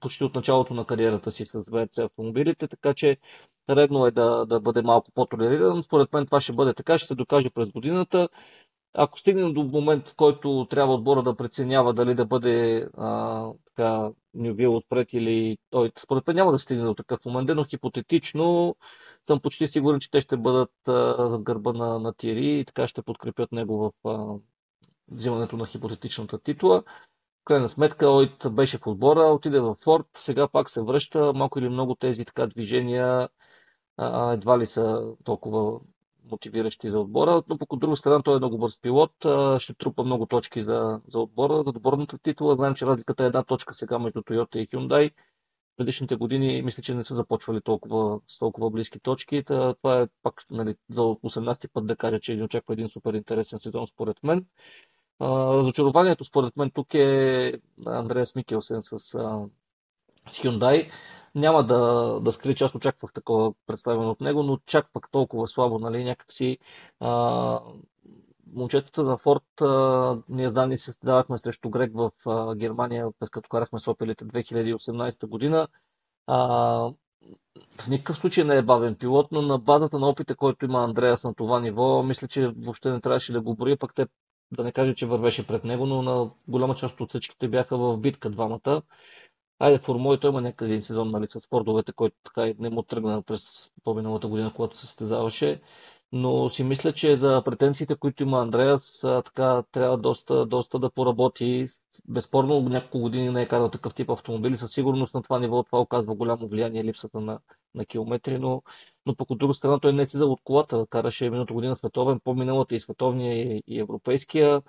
S3: почти от началото на кариерата си с ВРЦ автомобилите, така че редно е да, да бъде малко по-толериран. Според мен това ще бъде така, ще се докаже през годината ако стигнем до момент, в който трябва отбора да преценява дали да бъде а, така, Нювил отпред или той, според мен няма да стигне до такъв момент, но хипотетично съм почти сигурен, че те ще бъдат а, зад гърба на, на Тири и така ще подкрепят него в а, взимането на хипотетичната титла. В крайна сметка Ойт беше в отбора, отиде в Форд, сега пак се връща. Малко или много тези така движения а, едва ли са толкова мотивиращи за отбора, но пък от друга страна той е много бърз пилот, ще трупа много точки за, за отбора, за отборната титла. Знаем, че разликата е една точка сега между Toyota и Hyundai. Предишните години мисля, че не са започвали толкова, с толкова близки точки. Това е пак нали, за 18-ти път да кажа, че ни очаква един супер интересен сезон според мен. Разочарованието според мен тук е Андреас Микелсен с, с Hyundai няма да, да скри, че аз очаквах такова представяне от него, но чак пък толкова слабо, нали, някакси а, момчетата на Форд, а, ние с Дани се състезавахме срещу Грег в а, Германия, като карахме Сопелите 2018 година. А, в никакъв случай не е бавен пилот, но на базата на опита, който има Андреас на това ниво, мисля, че въобще не трябваше да го броя, пък те да не кажа, че вървеше пред него, но на голяма част от всичките бяха в битка двамата. Айде, Формула той има някъде един сезон нали, с спортовете, който така и не му тръгна през по-миналата година, когато се състезаваше. Но си мисля, че за претенциите, които има Андреас, така трябва доста, доста да поработи. Безспорно, няколко години не е карал такъв тип автомобили. Със сигурност на това ниво това оказва голямо влияние липсата на, на километри, но, но пък от друга страна той не е си от колата. Караше миналата година световен, по-миналата и световния и, и европейския.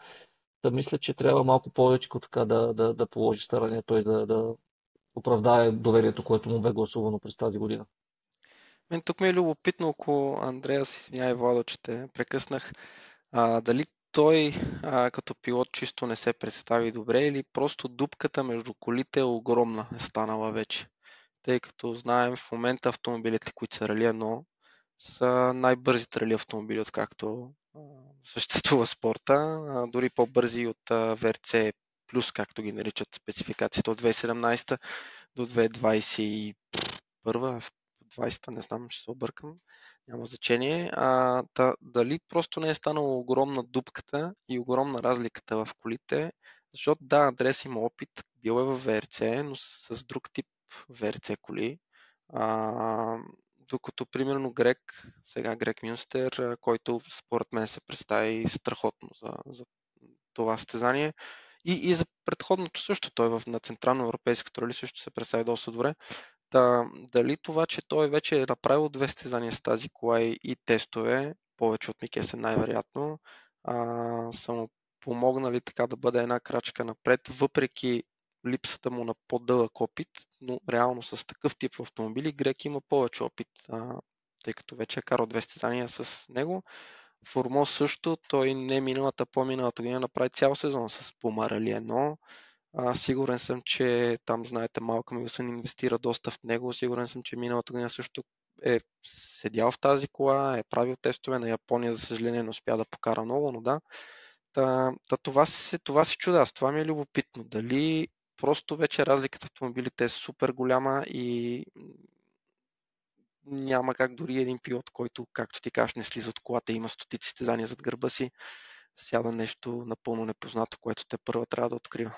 S3: Да мисля, че трябва малко повече така да, да, да положи старание той да, да, оправдае доверието, което му бе гласувано през тази година.
S2: Мен тук ми е любопитно, ако Андреас, извинявай Владо, че те прекъснах, а, дали той а, като пилот чисто не се представи добре или просто дупката между колите е огромна, е станала вече. Тъй като знаем в момента автомобилите, които са рали 1, са най-бързите рали автомобили, откакто съществува спорта, а, дори по-бързи от а, VRC плюс, както ги наричат спецификациите от 2017 до 2021, 20-та, не знам, ще се объркам, няма значение. А, да, дали просто не е станала огромна дупката и огромна разликата в колите, защото да, Андрес има опит, бил е в ВРЦ, но с друг тип ВРЦ коли. А, докато, примерно, Грек, сега Грек Мюнстер, който според мен се представи страхотно за, за това състезание. И, и за предходното също, той в, на Централно европейското рали също се представи доста добре. Та, дали това, че той вече е направил две състезания с тази кола и, и тестове, повече от Микесен най-вероятно, а, са му помогнали така да бъде една крачка напред, въпреки липсата му на по-дълъг опит, но реално с такъв тип автомобили Грек има повече опит, а, тъй като вече е карал две състезания с него. Формо също, той не миналата, по-миналата година направи цял сезон с Помарали едно. Сигурен съм, че там, знаете, малко Милсън инвестира доста в него. Сигурен съм, че миналата година също е седял в тази кола, е правил тестове на Япония, за съжаление не успя да покара много, но да. Та, та това, си, това си чуда, това ми е любопитно. Дали просто вече разликата в автомобилите е супер голяма и няма как дори един пилот, който, както ти кажеш, не слиза от колата, има стотици стезания зад гърба си, сяда нещо напълно непознато, което те първа трябва да открива.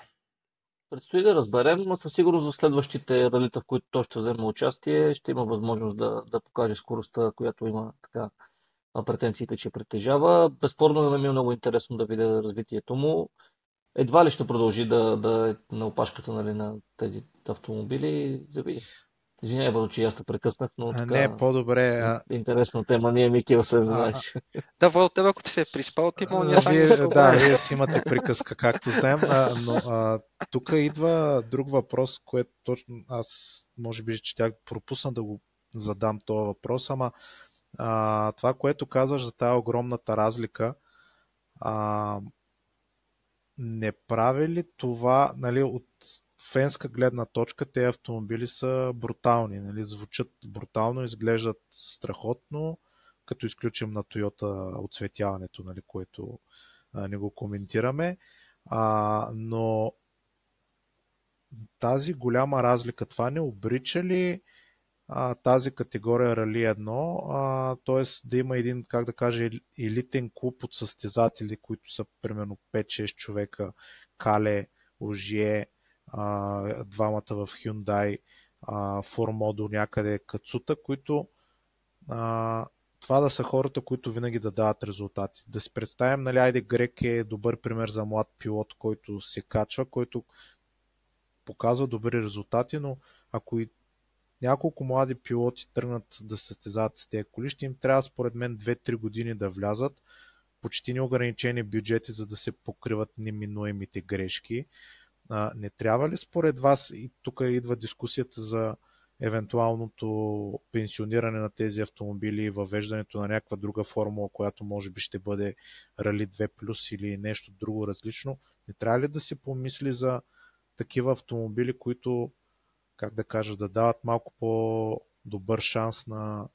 S3: Предстои да разберем, но със сигурност в следващите ралита, в които той ще вземе участие, ще има възможност да, да покаже скоростта, която има така претенциите, че притежава. Безспорно на мен е много интересно да видя развитието му. Едва ли ще продължи да, да е на опашката нали, на тези автомобили. Да видим. Извинявай, Бъдо, че аз те прекъснах, но така...
S1: Не, по-добре. А...
S3: Интересна тема, ние Микил се знаеш.
S2: Да, Вал, тебе, ако ти се е приспал, ти мога ние
S1: вие, Да, вие си имате приказка, както знаем, а, но а, тук идва друг въпрос, което точно аз може би че тях пропусна да го задам този въпрос, ама а, това, което казваш за тази огромната разлика, а, не прави ли това, нали, от фенска гледна точка, те автомобили са брутални, нали, звучат брутално, изглеждат страхотно, като изключим на Toyota отцветяването, нали, което а, не го коментираме. А, но тази голяма разлика, това не обрича ли а, тази категория Рали 1, т.е. да има един, как да кажа, елитен клуб от състезатели, които са примерно 5-6 човека, Кале, Ожие, а, двамата в Hyundai, а, Формодо някъде Кацута, които а, това да са хората, които винаги да дават резултати. Да си представим, нали, айде Грек е добър пример за млад пилот, който се качва, който показва добри резултати, но ако и няколко млади пилоти тръгнат да състезават с тези коли, ще им трябва според мен 2-3 години да влязат, почти неограничени бюджети, за да се покриват неминуемите грешки. А, не трябва ли според вас, и тук идва дискусията за евентуалното пенсиониране на тези автомобили и въвеждането на някаква друга формула, която може би ще бъде Rally 2 или нещо друго различно, не трябва ли да се помисли за такива автомобили, които, как да кажа, да дават малко по-добър шанс на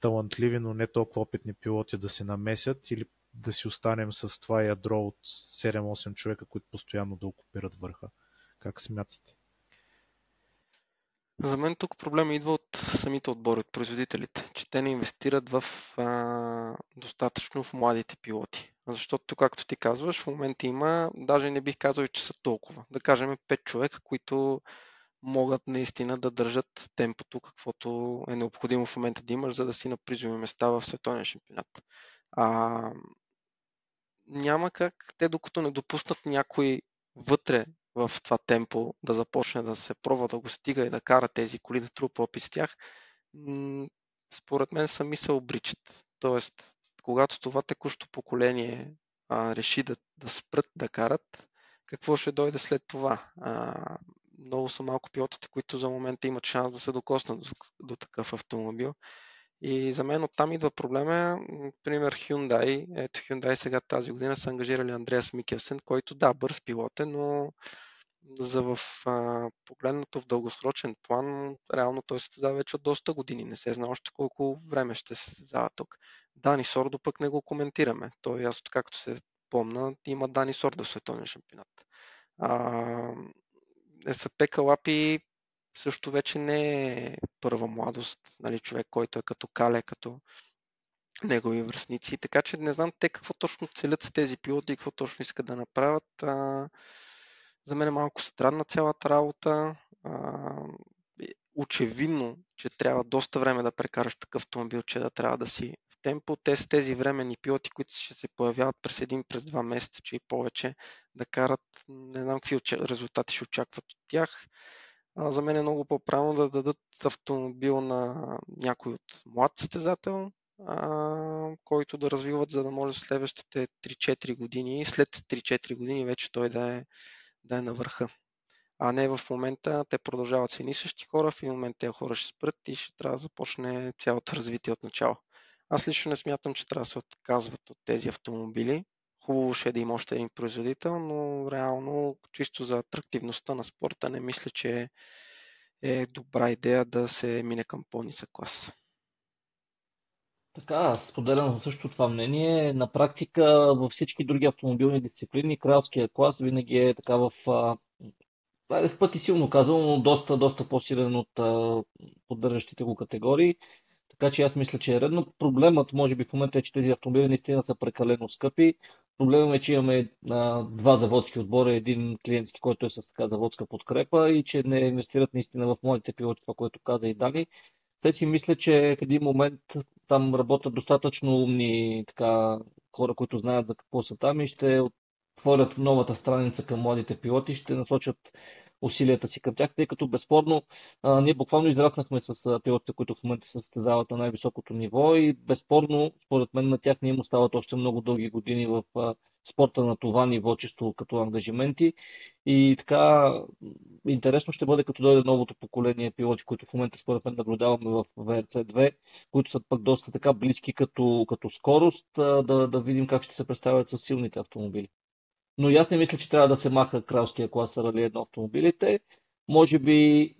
S1: талантливи, но не толкова опитни пилоти да се намесят или да си останем с това ядро от 7-8 човека, които постоянно да окупират върха. Как смятате?
S2: За мен тук проблема идва от самите отбори, от производителите, че те не инвестират в а, достатъчно в младите пилоти. Защото, както ти казваш, в момента има, даже не бих казал, че са толкова. Да кажем 5 човека, които могат наистина да държат темпото, каквото е необходимо в момента да имаш, за да си на призови места в световния шампионат. А, няма как те, докато не допуснат някой вътре в това темпо да започне да се пробва да го стига и да кара тези коли, да трупа опит с тях, според мен сами се обричат. Тоест, когато това текущо поколение а, реши да, да спрат да карат, какво ще дойде след това? А, много са малко пилотите, които за момента имат шанс да се докоснат до, до такъв автомобил. И за мен оттам идва проблема, например Hyundai. Ето Hyundai сега тази година са ангажирали Андреас Микелсен, който да, бърз пилот е, но за в а, погледнато в дългосрочен план, реално той се състезава вече от доста години. Не се знае още колко време ще се състезава тук. Дани Сордо пък не го коментираме. Той, аз както се помна, има Дани Сордо в световния шампионат. А, СП Калапи също вече не е първа младост, нали, човек, който е като Кале, като негови връзници. Така че не знам те какво точно целят с тези пилоти и какво точно искат да направят. А, за мен е малко странна цялата работа. А, очевидно, че трябва доста време да прекараш такъв автомобил, че да трябва да си в темпо. Те с тези временни пилоти, които ще се появяват през един, през два месеца, че и повече, да карат, не знам какви резултати ще очакват от тях. А, за мен е много по-правилно да дадат автомобил на някой от млад състезател, а, който да развиват, за да може в следващите 3-4 години след 3-4 години вече той да е, да е на върха. А не в момента те продължават с едни същи хора, в един момент тези хора ще спрат и ще трябва да започне цялото развитие от начало. Аз лично не смятам, че трябва да се отказват от тези автомобили. Хубаво ще е да има още един производител, но реално чисто за атрактивността на спорта не мисля, че е добра идея да се мине към по-нисък клас.
S3: Така, споделям също това мнение. На практика във всички други автомобилни дисциплини кралския клас винаги е така в, в пъти силно казано, но доста, доста по-силен от поддържащите го категории. Така че аз мисля, че е редно. Проблемът, може би в момента е, че тези автомобили наистина са прекалено скъпи. Проблемът е, че имаме а, два заводски отбора, един клиентски, който е с така заводска подкрепа и че не инвестират наистина в младите пилоти, това, което каза и Дани. Те си мисля, че в един момент там работят достатъчно умни така, хора, които знаят за какво са там и ще отворят новата страница към младите пилоти, ще насочат усилията си към тях, тъй като безспорно ние буквално израснахме с пилотите, които в момента се състезават на най-високото ниво и безспорно, според мен на тях не им остават още много дълги години в спорта на това ниво, чисто като ангажименти. И така, интересно ще бъде като дойде новото поколение пилоти, които в момента според мен наблюдаваме в VRC2, които са пък доста така близки като, като скорост, да, да видим как ще се представят с силните автомобили. Но и аз не мисля, че трябва да се маха кралския клас рали едно автомобилите. Може би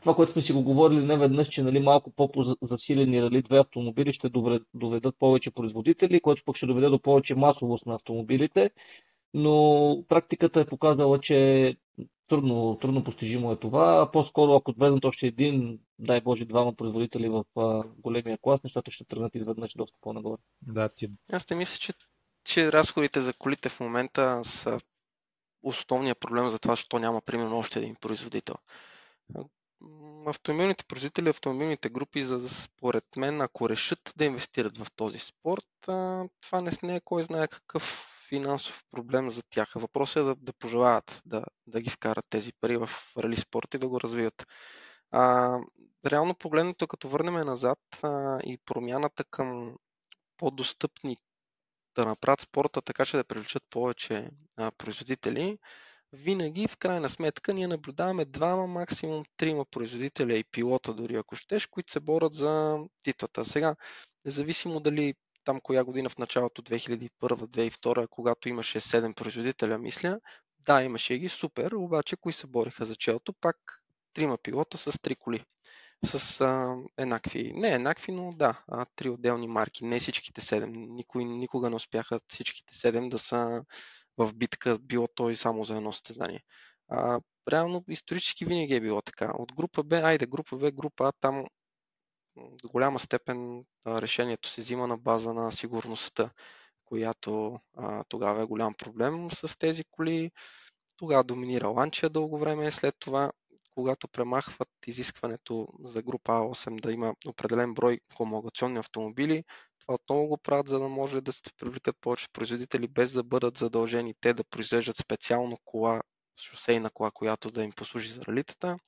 S3: това, което сме си го говорили не веднъж, че нали, малко по-засилени рали две автомобили ще доведат повече производители, което пък ще доведе до повече масовост на автомобилите. Но практиката е показала, че трудно, трудно постижимо е това. По-скоро, ако влезнат още един, дай Боже, двама производители в а, големия клас, нещата ще тръгнат изведнъж доста по-нагоре.
S2: Да, ти... Аз не мисля, че, че разходите за колите в момента са основният проблем за това, защото няма примерно още един производител автомобилните производители, автомобилните групи, за според мен, ако решат да инвестират в този спорт, това не е кой знае какъв финансов проблем за тях. Въпросът е да, да пожелаят да, да ги вкарат тези пари в рали спорт и да го развият. А, реално погледнато, като върнем назад а, и промяната към по-достъпни да направят спорта така, че да привлечат повече а, производители, винаги в крайна сметка ние наблюдаваме двама, максимум трима производителя и пилота дори ако щеш, които се борят за титлата. Сега, независимо дали там коя година в началото 2001-2002, когато имаше 7 производителя, мисля, да, имаше ги, супер, обаче кои се бориха за челото, пак трима пилота с три коли. С а, еднакви, не еднакви, но да, а, три отделни марки, не всичките седем. Никой, никога не успяха всичките седем да са в битка, било той само за едно състезание. А, реално, исторически винаги е било така. От група Б, айде, група Б, група А, там до голяма степен а, решението се взима на база на сигурността, която а, тогава е голям проблем с тези коли. Тогава доминира Ланчия дълго време, след това когато премахват изискването за група А8 да има определен брой хомологационни автомобили, отново го правят, за да може да се привлекат повече производители, без да бъдат задължени те да произвеждат специално кола, шосейна кола, която да им послужи за ралитата.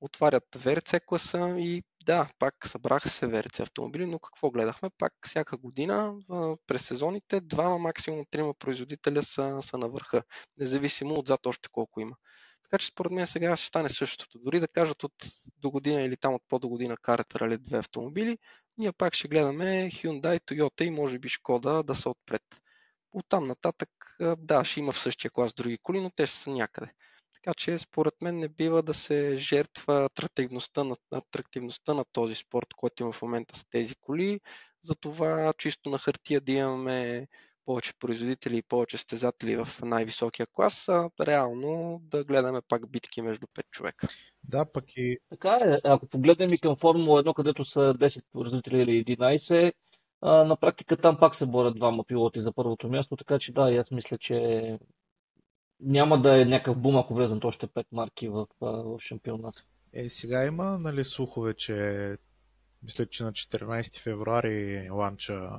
S2: Отварят ВРЦ класа и да, пак събраха се ВРЦ автомобили, но какво гледахме? Пак всяка година през сезоните двама, максимум трима производителя са, са на върха, независимо отзад още колко има. Така че според мен сега ще стане същото. Дори да кажат от до година или там от по-до година карат рали две автомобили, ние пак ще гледаме Hyundai, Toyota и може би Шкода да са отпред. От там нататък, да, ще има в същия клас други коли, но те ще са някъде. Така че според мен не бива да се жертва атрактивността на, атрактивността на този спорт, който има в момента с тези коли. Затова чисто на хартия да имаме повече производители и повече стезатели в най-високия клас, а реално да гледаме пак битки между 5 човека.
S1: Да, пък и...
S3: Така е, ако погледнем и към Формула 1, където са 10 производители или 11, а, на практика там пак се борят двама пилоти за първото място, така че да, аз мисля, че няма да е някакъв бум, ако влезнат още 5 марки в, в шампионата.
S1: Е, сега има нали, слухове, че мисля, че на 14 февруари ланча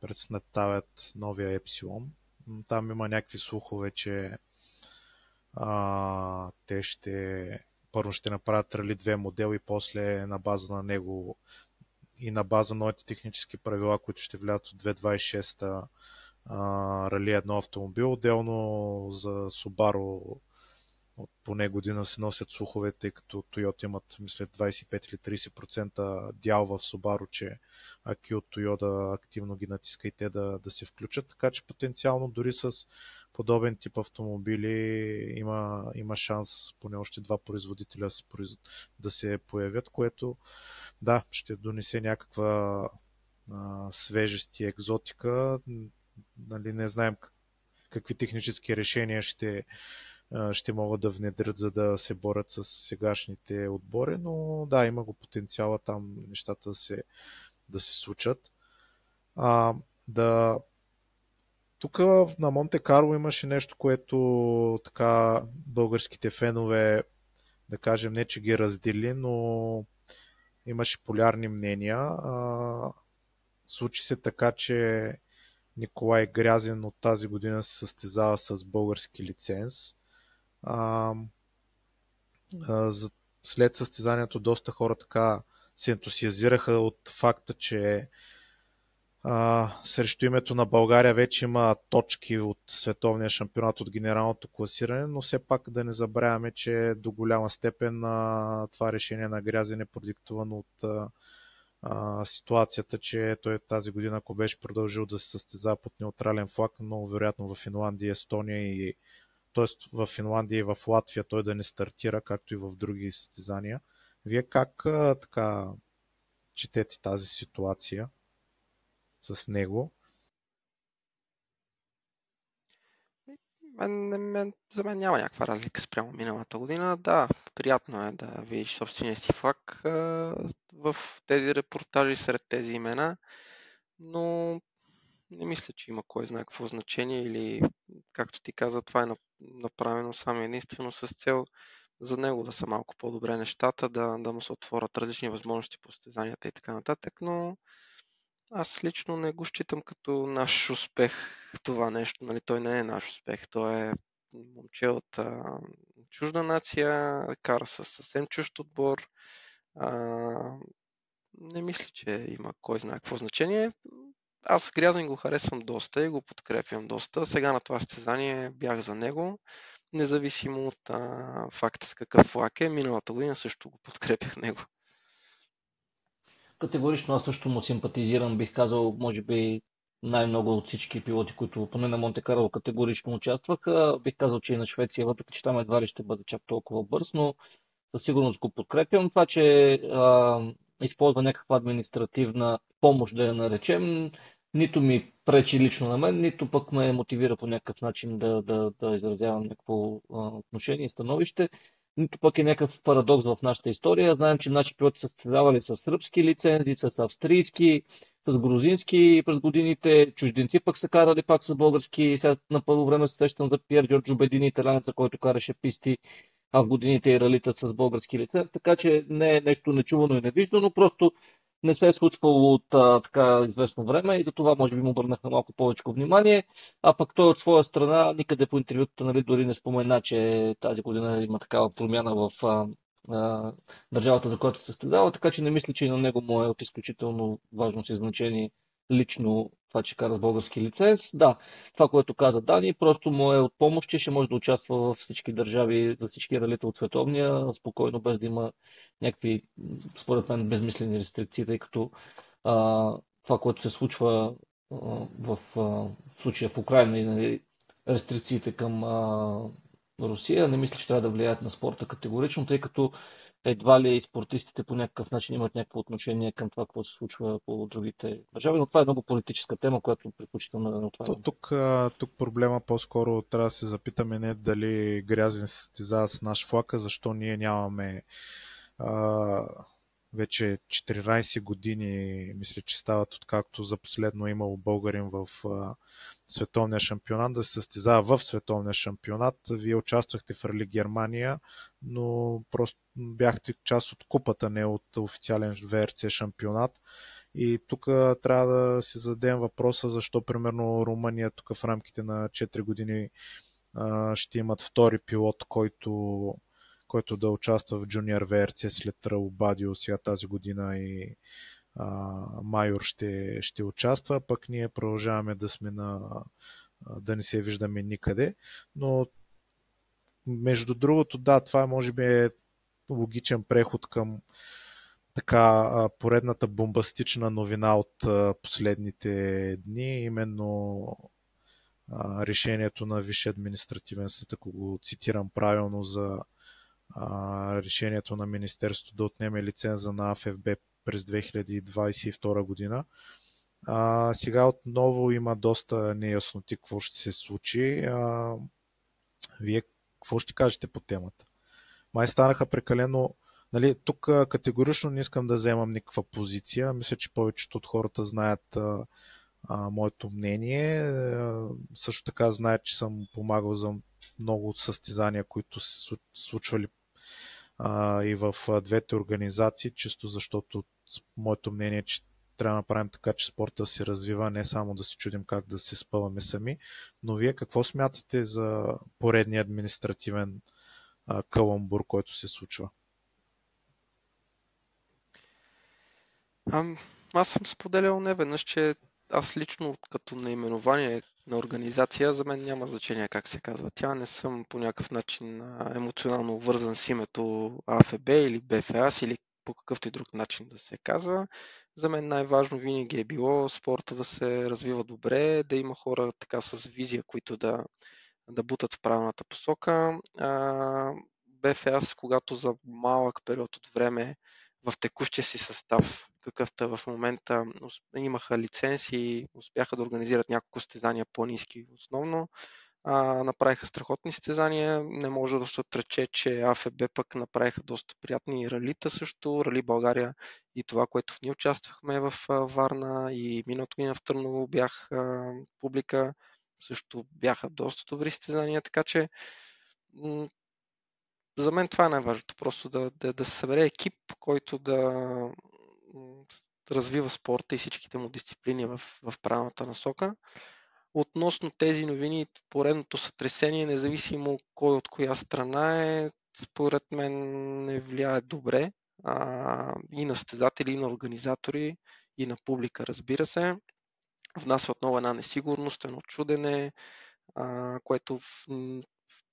S1: представят новия Епсилон. Там има някакви слухове, че а, те ще първо ще направят рали две модел и после на база на него и на база на новите технически правила, които ще влязат от 2026 рали едно автомобил. Отделно за Subaru от поне година се носят слухове, тъй като Toyota имат, мисля, 25 или 30% дял в Subaru, че Аки от Toyota активно ги натиска и те да, да се включат, така че потенциално дори с подобен тип автомобили има, има шанс поне още два производителя да се, появят, което да, ще донесе някаква а, свежест и екзотика. Нали, не знаем какви технически решения ще, ще могат да внедрят, за да се борят с сегашните отбори, но да, има го потенциала там нещата да се, да се случат. А, да, тук на Монте Карло имаше нещо, което така българските фенове, да кажем, не че ги раздели, но имаше полярни мнения. А, случи се така, че Николай Грязен от тази година се състезава с български лиценз. А, а, след състезанието доста хора така се ентусиазираха от факта, че а, срещу името на България вече има точки от световния шампионат от генералното класиране, но все пак да не забравяме, че до голяма степен а, това решение на Грязен е продиктувано от а, а, ситуацията, че той тази година, ако беше продължил да се състезава под неутрален флаг, много вероятно в Финландия, Естония и т.е. в Финландия и в Латвия той да не стартира, както и в други състезания. Вие как а, така четете тази ситуация с него?
S2: За мен няма някаква разлика спрямо миналата година. Да, приятно е да видиш собствения си флаг в тези репортажи сред тези имена, но не мисля, че има кой знае какво значение или, както ти каза, това е направено само единствено с цел за него да са малко по-добре нещата, да, да му се отворят различни възможности по състезанията и така нататък, но аз лично не го считам като наш успех това нещо. Нали, той не е наш успех. Той е момче от а, чужда нация, кара с съвсем чужд отбор. А, не мисля, че има кой знае какво значение. Аз Грязен го харесвам доста и го подкрепям доста. Сега на това състезание бях за него, независимо от а, факта с какъв флаг е. Миналата година също го подкрепях него.
S3: Категорично аз също му симпатизирам, бих казал, може би най-много от всички пилоти, които поне на Монте Карло категорично участваха. Бих казал, че и на Швеция, въпреки че там едва ли ще бъде чак толкова бърз, но със сигурност го подкрепям. Това, че а, използва някаква административна помощ, да я наречем, нито ми пречи лично на мен, нито пък ме мотивира по някакъв начин да, да, да изразявам някакво отношение и становище нито пък е някакъв парадокс в нашата история. Знаем, че наши пилоти са състезавали с сръбски лицензи, с австрийски, с грузински през годините. Чужденци пък са карали пак с български. Сега на първо време се сещам за Пьер Джорджо Бедини, италянеца, който караше писти а в годините и ралитат с български лиценз. Така че не е нещо нечувано и невиждано, просто не се е случвало от а, така известно време и затова може би му обърнахме малко повече внимание. А пък той от своя страна никъде по интервюта нали, дори не спомена, че тази година има такава промяна в а, а, държавата, за която се състезава, така че не мисля, че и на него му е от изключително важност и значение лично това, че кара с български лиценз. Да, това, което каза Дани, просто му е от помощ, че ще може да участва във всички държави, за всички ралита от световния, спокойно, без да има някакви, според мен, безмислени рестрикции, тъй като а, това, което се случва а, в, а, в случая в Украина и нали, рестрикциите към а, Русия, не мисля, че трябва да влияят на спорта категорично, тъй като едва ли и спортистите по някакъв начин имат някакво отношение към това, какво се случва по другите държави, но това е много политическа тема, която предпочитам да отварям.
S1: Тук, тук проблема по-скоро трябва да се запитаме не дали грязен състезава с наш флака, защо ние нямаме а, вече 14 години, мисля, че стават откакто за последно е имало българин в а, световния шампионат, да се състезава в световния шампионат. Вие участвахте в Рали Германия, но просто бяхте част от купата, не от официален ВРЦ шампионат. И тук трябва да си зададем въпроса, защо примерно Румъния тук в рамките на 4 години ще имат втори пилот, който който да участва в Junior VRC след Рао Бадио сега тази година и а, Майор ще, ще участва, пък ние продължаваме да сме на да не се виждаме никъде, но между другото, да, това може би е логичен преход към така поредната бомбастична новина от последните дни, именно решението на Висше административен съд, ако го цитирам правилно, за решението на Министерството да отнеме лиценза на АФФБ през 2022 година. А, сега отново има доста неясноти какво ще се случи. А, вие какво ще кажете по темата? Май станаха прекалено. Нали, тук категорично не искам да вземам никаква позиция. Мисля, че повечето от хората знаят а, а, моето мнение. А, също така знаят, че съм помагал за много от състезания, които се случвали а, и в двете организации, чисто защото моето мнение е, че трябва да направим така, че спорта се развива, не само да се чудим как да се спъваме сами. Но вие какво смятате за поредния административен а, каламбур, който се случва?
S2: А, аз съм споделял не веднъж, че аз лично като наименование на организация, за мен няма значение как се казва тя. Не съм по някакъв начин емоционално вързан с името АФБ или БФАС или по какъвто и друг начин да се казва. За мен най-важно винаги е било спорта да се развива добре, да има хора така с визия, които да, да бутат в правилната посока. БФАС, когато за малък период от време в текущия си състав, какъвто е в момента имаха лицензи и успяха да организират няколко стезания по-низки основно. А, направиха страхотни стезания. Не може да се отрече, че АФБ пък направиха доста приятни ралита също. Рали България и това, което в ние участвахме в Варна и миналото година в Търново бях а, публика. Също бяха доста добри стезания, така че за мен това е най-важното. Просто да, да, да се събере екип, който да развива спорта и всичките му дисциплини в, в правилната насока. Относно тези новини, поредното сътресение, независимо кой от коя страна е, според мен не влияе добре а, и на стезатели, и на организатори, и на публика, разбира се. Внасва отново една несигурност, едно чудене, а, което в,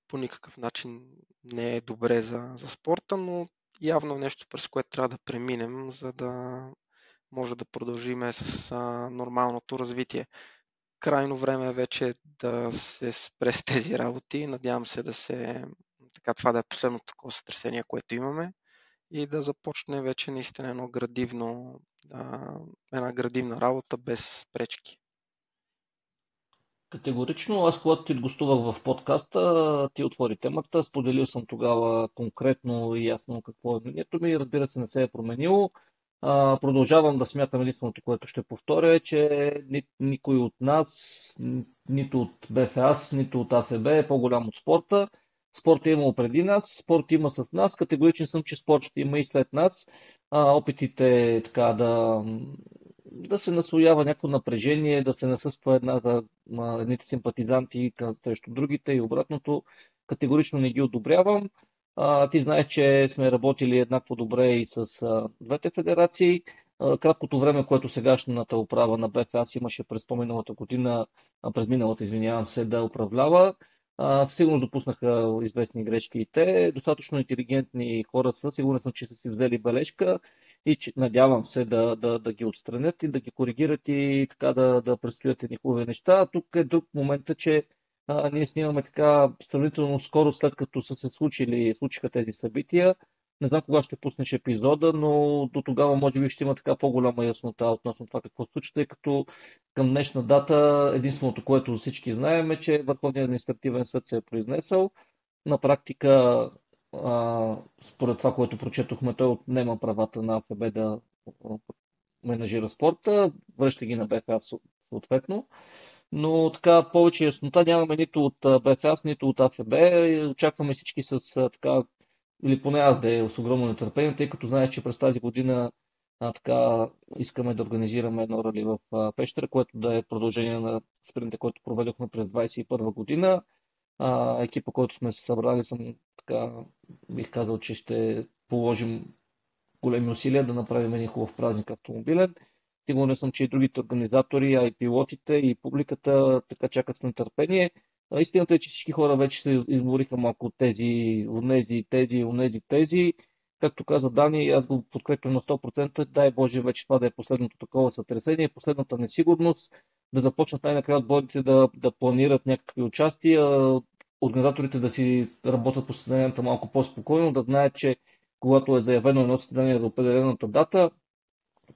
S2: по никакъв начин не е добре за, за спорта, но явно нещо, през което трябва да преминем, за да може да продължим с а, нормалното развитие. Крайно време е вече да се спре с тези работи. Надявам се да се така това да е последното такова сътресение, което имаме и да започне вече наистина едно градивно, а, една градивна работа без пречки.
S3: Категорично, аз когато ти гостувах в подкаста, ти отвори темата, споделил съм тогава конкретно и ясно какво е мнението ми, разбира се не се е променило. А, продължавам да смятам единственото, което ще повторя е, че ни, никой от нас, нито от БФАС, нито от АФБ е по-голям от спорта. Спорт е имал преди нас, спорт има с нас. Категоричен съм, че спорт ще има и след нас. А, опитите така да да се наслоява някакво напрежение, да се насъства една, едните симпатизанти срещу другите и обратното. Категорично не ги одобрявам. А, ти знаеш, че сме работили еднакво добре и с а, двете федерации. А, краткото време, което сегашната управа на БФАС имаше през по-миналата година, през миналата, извинявам се, да управлява, сигурно допуснаха известни грешки и те. Достатъчно интелигентни хора са. Сигурен съм, че са си взели бележка и че, надявам се да, да, да ги отстранят и да ги коригират и така да, да предстоят едни хубави неща. Тук е друг момент, че а, ние снимаме така сравнително скоро след като са се случили, случиха тези събития. Не знам кога ще пуснеш епизода, но до тогава може би ще има така по-голяма яснота относно това какво случва, тъй като към днешна дата единственото, което всички знаем е, че Върховният административен съд се е произнесъл. На практика, а, според това, което прочетохме, той отнема правата на АФБ да менажира спорта, връща ги на БФА съответно. Но така повече яснота нямаме нито от БФАС, нито от АФБ. Очакваме всички с така, или поне аз да е с огромно нетърпение, тъй като знаеш, че през тази година а, така искаме да организираме едно рали в Пещера, което да е продължение на спринта, който проведохме през 2021 година. А, екипа, който сме се събрали, съм така, бих казал, че ще положим големи усилия да направим един хубав празник автомобилен. Сигурен съм, че и другите организатори, а и пилотите, и публиката така чакат с нетърпение. Истината е, че всички хора вече се измориха малко от тези, тези, онези, тези. Както каза Дани, аз го подкрепям на 100%. Дай Боже вече това да е последното такова сътресение, последната несигурност, да започнат най-накрая отборите да, да планират някакви участия, организаторите да си работят по състезанията малко по-спокойно, да знаят, че когато е заявено едно състезание за определената дата,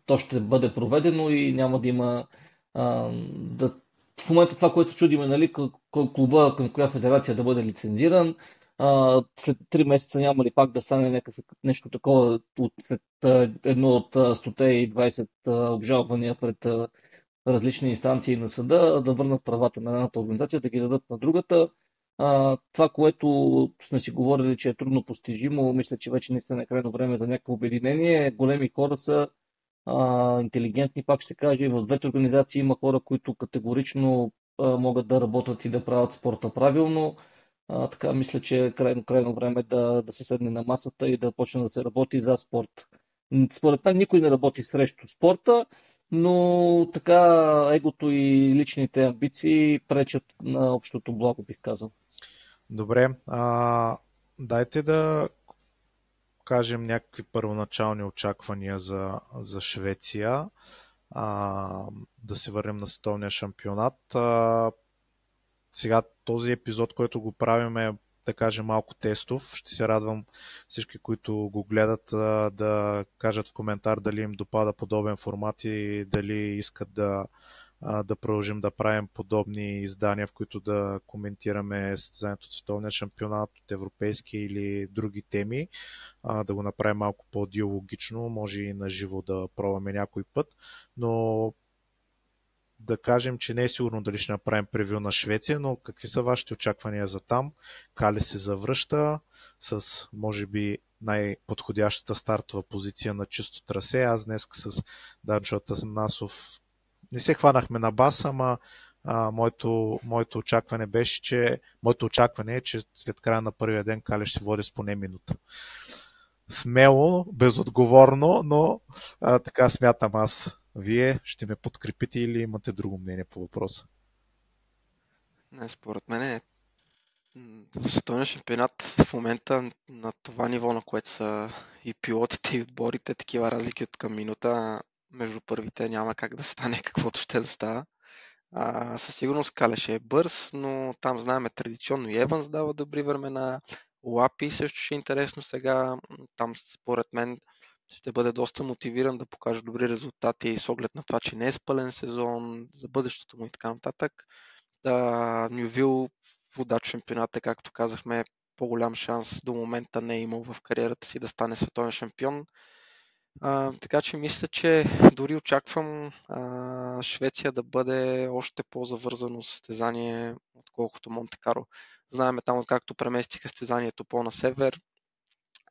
S3: то ще бъде проведено и няма да има а, да, в момента това, което се чудиме, нали, клуба към коя федерация да бъде лицензиран, а, след 3 месеца няма ли пак да стане някакъв, нещо такова от, след едно от 120 обжалвания пред различни инстанции на съда, да върнат правата на едната организация, да ги дадат на другата. А, това, което сме си говорили, че е трудно постижимо, мисля, че вече наистина е крайно време за някакво обединение. Големи хора са интелигентни, пак ще кажа. И в двете организации има хора, които категорично могат да работят и да правят спорта правилно. А, така мисля, че е крайно, крайно време да, да се седне на масата и да почне да се работи за спорт. Според мен никой не работи срещу спорта, но така егото и личните амбиции пречат на общото благо, бих казал.
S1: Добре, а, дайте да кажем някакви първоначални очаквания за, за Швеция. А, да се върнем на световния шампионат. А, сега този епизод, който го правим е да кажем малко тестов. Ще се радвам всички, които го гледат да кажат в коментар дали им допада подобен формат и дали искат да, да продължим да правим подобни издания, в които да коментираме състезанието от световния шампионат, от европейски или други теми, да го направим малко по-диалогично, може и на живо да пробваме някой път, но да кажем, че не е сигурно дали ще направим превю на Швеция, но какви са вашите очаквания за там? Кали се завръща с, може би, най-подходящата стартова позиция на чисто трасе. Аз днес с Данчо Насов не се хванахме на бас, ама а, моето, моето очакване беше, че моето очакване е, че след края на първия ден Кали ще води с поне минута. Смело, безотговорно, но а, така смятам аз. Вие ще ме подкрепите или имате друго мнение по въпроса?
S2: Не, според мен е в световния шампионат в момента на това ниво, на което са и пилотите, и отборите, такива разлики от към минута между първите няма как да стане каквото ще да става. А, със сигурност Калеш е бърз, но там знаем традиционно и Еванс дава добри времена. Лапи също ще е интересно сега. Там според мен ще бъде доста мотивиран да покаже добри резултати с оглед на това, че не е спален сезон, за бъдещето му и така нататък. Да, Нювил водач шампионата, както казахме, по-голям шанс до момента не е имал в кариерата си да стане световен шампион. А, така че мисля, че дори очаквам а, Швеция да бъде още по-завързано състезание, отколкото Монте Каро. Знаеме там, откакто преместиха състезанието по-на север,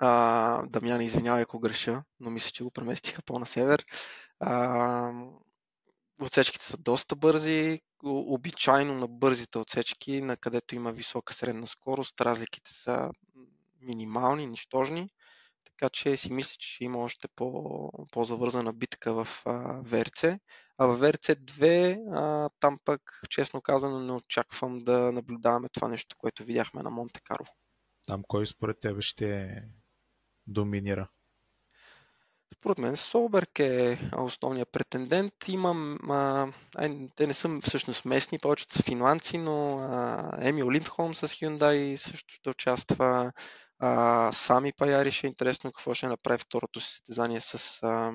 S2: а, Дамян, извинявай, ако греша, но мисля, че го преместиха по-на север. А, отсечките са доста бързи. Обичайно на бързите отсечки, на където има висока средна скорост, разликите са минимални, нищожни. Така че си мисля, че има още по, по-завързана битка в а, ВРЦ. А в ВРЦ 2, а, там пък, честно казано, не очаквам да наблюдаваме това нещо, което видяхме на Монте Карло.
S1: Там кой според тебе ще доминира?
S2: Според мен Солберг е основният претендент. Имам, а, ай, те не са всъщност местни, повечето са финландци, но а, Емил Линдхолм с Hyundai също ще участва. А, Сами Паяри е интересно какво ще направи второто си състезание с, а,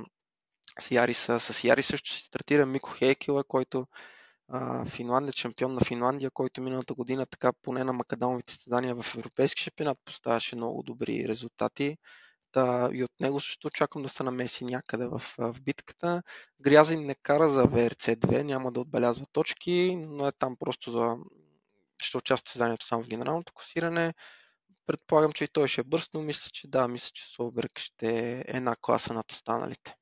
S2: с Ярис. С Ярис също ще стартира Мико Хейкела, който финландец, шампион на Финландия, който миналата година така поне на макадамовите състезания в Европейски шампионат поставяше много добри резултати. Та, и от него също очаквам да се намеси някъде в, в битката. Грязин не кара за VRC2, няма да отбелязва точки, но е там просто за... ще участва в състезанието само в генералното класиране. Предполагам, че и той ще е бърз, но мисля, че да, мисля, че Солберг ще е една класа над останалите.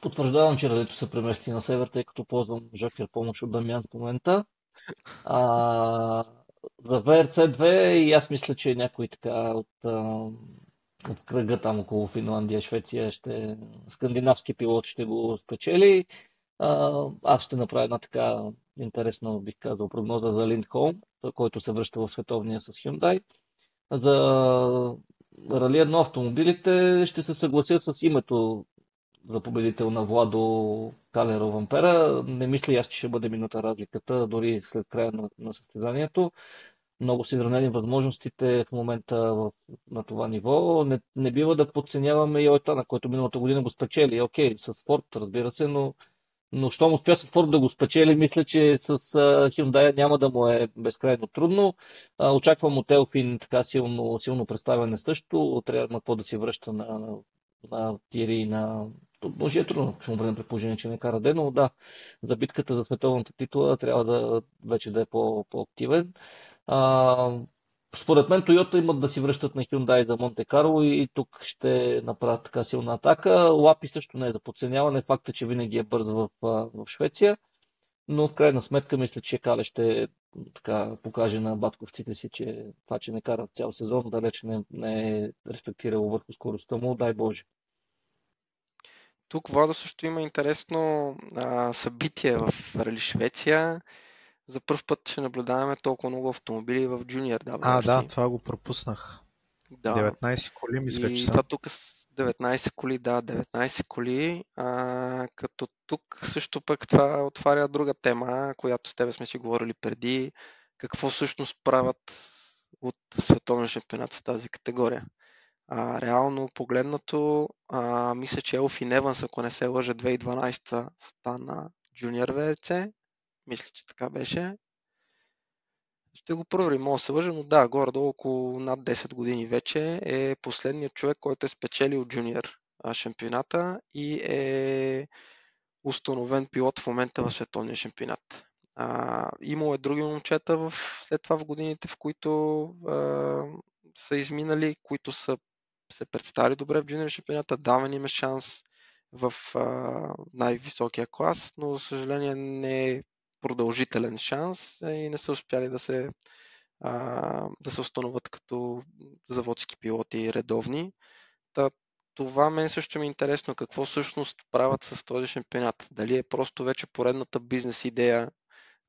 S3: Потвърждавам, че ралито се премести на север, тъй като ползвам Жокер помощ от Дамян в момента. А, за VRC2 и аз мисля, че някой така от, от кръга там около Финландия, Швеция, ще, скандинавски пилот ще го спечели. А, аз ще направя една така интересна, бих казал, прогноза за Линдхолм, който се връща в световния с Hyundai. За Рали 1 автомобилите ще се съгласят с името за победител на Владо Калеро Вампера. Не мисля аз, че ще бъде минута разликата, дори след края на, на състезанието. Много са изранени възможностите в момента в, на това ниво. Не, не бива да подценяваме и Ойтана, който миналата година го спечели. Окей, с Форд, разбира се, но, но щом успя с Форд да го спечели, мисля, че с Hyundai няма да му е безкрайно трудно. Очаквам от Елфин така силно, силно представяне също. Трябва какво да си връща на, на, на Тири и на може е трудно, ще му върнем при положение, че не кара ден, но да, за битката за световната титла трябва да вече да е по, по-активен. А, според мен Toyota имат да си връщат на Hyundai за Монте Карло и тук ще направят така силна атака. Лапи също не е за подценяване. Факта, че винаги е бърз в, в Швеция. Но в крайна сметка мисля, че Кале ще така, покаже на батковците си, че това, че не кара цял сезон, далеч не, не е респектирало върху скоростта му, дай Боже.
S2: Тук Владо също има интересно а, събитие в Рали Швеция. За първ път ще наблюдаваме толкова много автомобили в Junior WRC.
S1: А, да, това го пропуснах. Да. 19 коли, мисля,
S2: и
S1: че
S2: са. това тук с 19 коли, да, 19 коли. А, като тук също пък това отваря друга тема, която с тебе сме си говорили преди. Какво всъщност правят от световен шампионат с тази категория? А, реално погледнато, а, мисля, че Елфин Еванс, ако не се лъжа, 2012 стана джуниор ВРЦ. Мисля, че така беше. Ще го проверим, мога да се лъжа, но да, горе-долу около над 10 години вече е последният човек, който е спечелил джуниор шампионата и е установен пилот в момента в световния шампионат. А, имало е други момчета в, след това в годините, в които а, са изминали, които са се представили добре в джуниор шампионата, даван им е шанс в а, най-високия клас, но за съжаление не е продължителен шанс и не са успяли да се, а, да се установят като заводски пилоти редовни. Та, това мен също ми е интересно какво всъщност правят с този шампионат. Дали е просто вече поредната бизнес идея,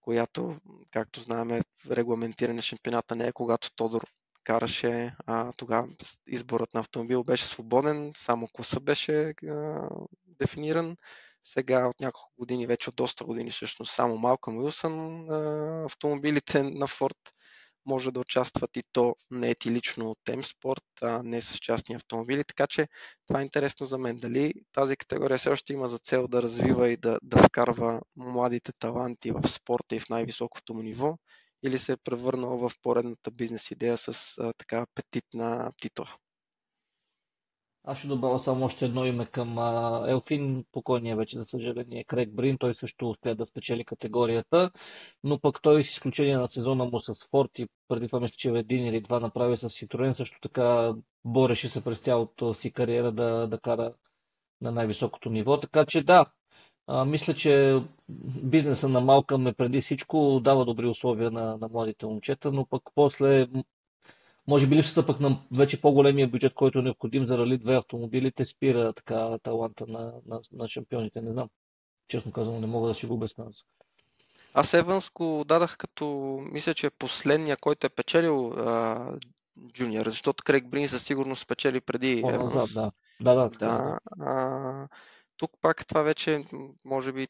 S2: която, както знаем, е регламентиране шампионата не е когато Тодор караше, а, тогава изборът на автомобил беше свободен, само класа беше а, дефиниран. Сега от няколко години, вече от доста години всъщност, само Малкъм Уилсън автомобилите на Форд може да участват и то не лично от Темспорт, а не с частни автомобили. Така че това е интересно за мен. Дали тази категория все още има за цел да развива и да, да вкарва младите таланти в спорта и в най-високото му ниво, или се е превърнал в поредната бизнес идея с а, така апетитна титла.
S3: Аз ще добавя само още едно име към Елфин, покойния вече, за съжаление, Крейг Брин. Той също успя да спечели категорията, но пък той с изключение на сезона му с Форд и преди това мисля, че един или два направи с Citroen, също така бореше се през цялото си кариера да, да кара на най-високото ниво. Така че да, а, мисля, че бизнеса на Малкъм е преди всичко дава добри условия на, на младите момчета, но пък после може би липсата пък на вече по-големия бюджет, който е необходим за рали две автомобилите, спира така таланта на, на, на шампионите. Не знам. Честно казвам, не мога да си го обясня.
S2: Аз Еванс го дадах като, мисля, че е последния, който е печелил а, джуниор, защото Крейг Брин със сигурност спечели преди
S3: Еванс. да. Да, да.
S2: Така, да. А, тук пак това вече, може би,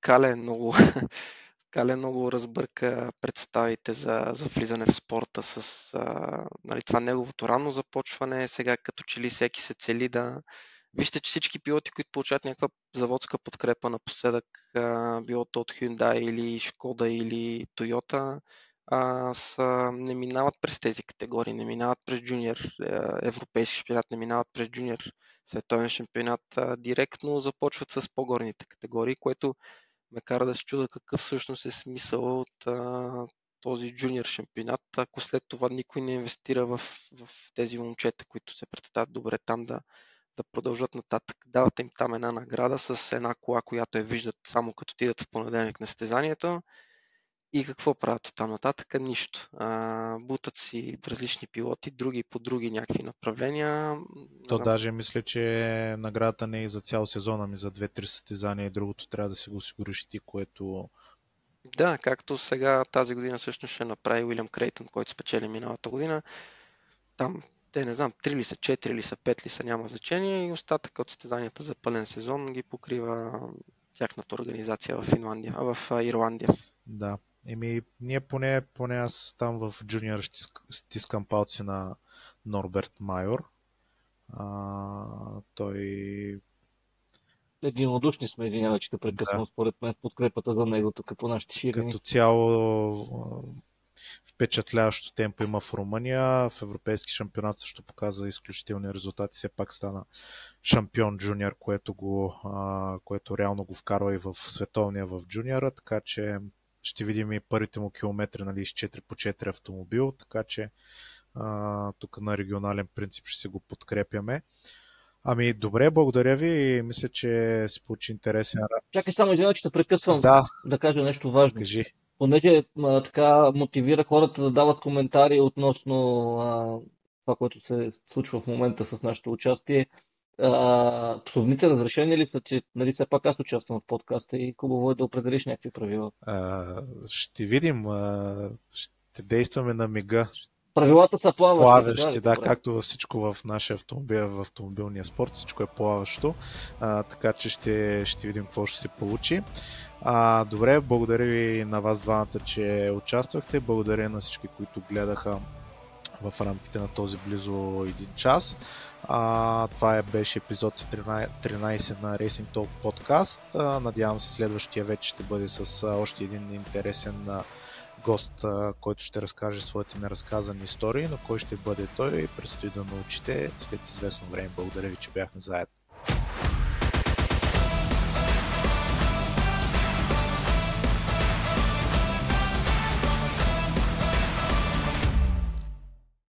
S2: Кале е много, Кале много разбърка представите за, за влизане в спорта с а, нали, това неговото ранно започване. Сега като че ли всеки се цели да... Вижте, че всички пилоти, които получават някаква заводска подкрепа напоследък, а, било то от Hyundai или Шкода или Toyota, а, са, не минават през тези категории, не минават през джуниор европейски шампионат, не минават през джуниор световен шампионат, а, директно започват с по-горните категории, което ме кара да се чуда какъв всъщност е смисъл от а, този джуниор шампионат, ако след това никой не инвестира в, в тези момчета, които се представят добре там да, да продължат нататък. Давате им там една награда с една кола, която я виждат само като отидат в понеделник на стезанието и какво правят от там нататък? Нищо. А, бутат си различни пилоти, други по други някакви направления.
S1: То даже мисля, че наградата не е за цял сезон, ами за две-три състезания и другото трябва да си го осигуриш ти, което...
S2: Да, както сега тази година всъщност ще направи Уилям Крейтън, който спечели миналата година. Там те не знам, 3 ли са, 4 ли са, 5 ли са, няма значение и остатък от състезанията за пълен сезон ги покрива тяхната организация в Финландия, а в Ирландия.
S1: Да, Еми, ние поне, поне аз там в джуниор ще стискам палци на Норберт Майор. А, той...
S3: Единодушни сме, извинявай, че те прекъсвам да. според мен подкрепата за него тук по нашите
S1: фирми. Като цяло впечатляващо темпо има в Румъния. В Европейски шампионат също показа изключителни резултати. Все пак стана шампион джуниор, което, го, а, което реално го вкарва и в световния в джуниора, така че ще видим и първите му километри нали, с 4 по 4 автомобил, така че а, тук на регионален принцип ще се го подкрепяме. Ами, добре, благодаря ви и мисля, че се получи интересен.
S3: Чакай само, извиня, че те прекъсвам
S1: да.
S3: да кажа нещо важно.
S1: Кажи.
S3: Понеже а, така мотивира хората да дават коментари относно а, това, което се случва в момента с нашето участие. А, псовните разрешени ли са, че нали, все пак аз участвам в подкаста и хубаво е да определиш някакви правила?
S1: А, ще видим. А, ще действаме на мига.
S3: Правилата са плаващи.
S1: Плаващи, да, да както във всичко в нашия автомобил, в автомобилния спорт, всичко е плаващо. А, така че ще, ще видим какво ще се получи. А, добре, благодаря ви на вас двамата, че участвахте. Благодаря на всички, които гледаха в рамките на този близо един час. А, това е, беше епизод 13, 13 на Racing Talk подкаст. А, надявам се следващия вече ще бъде с а, още един интересен а, гост, а, който ще разкаже своите неразказани истории, но кой ще бъде той предстои да научите след известно време. Благодаря ви, че бяхме заедно.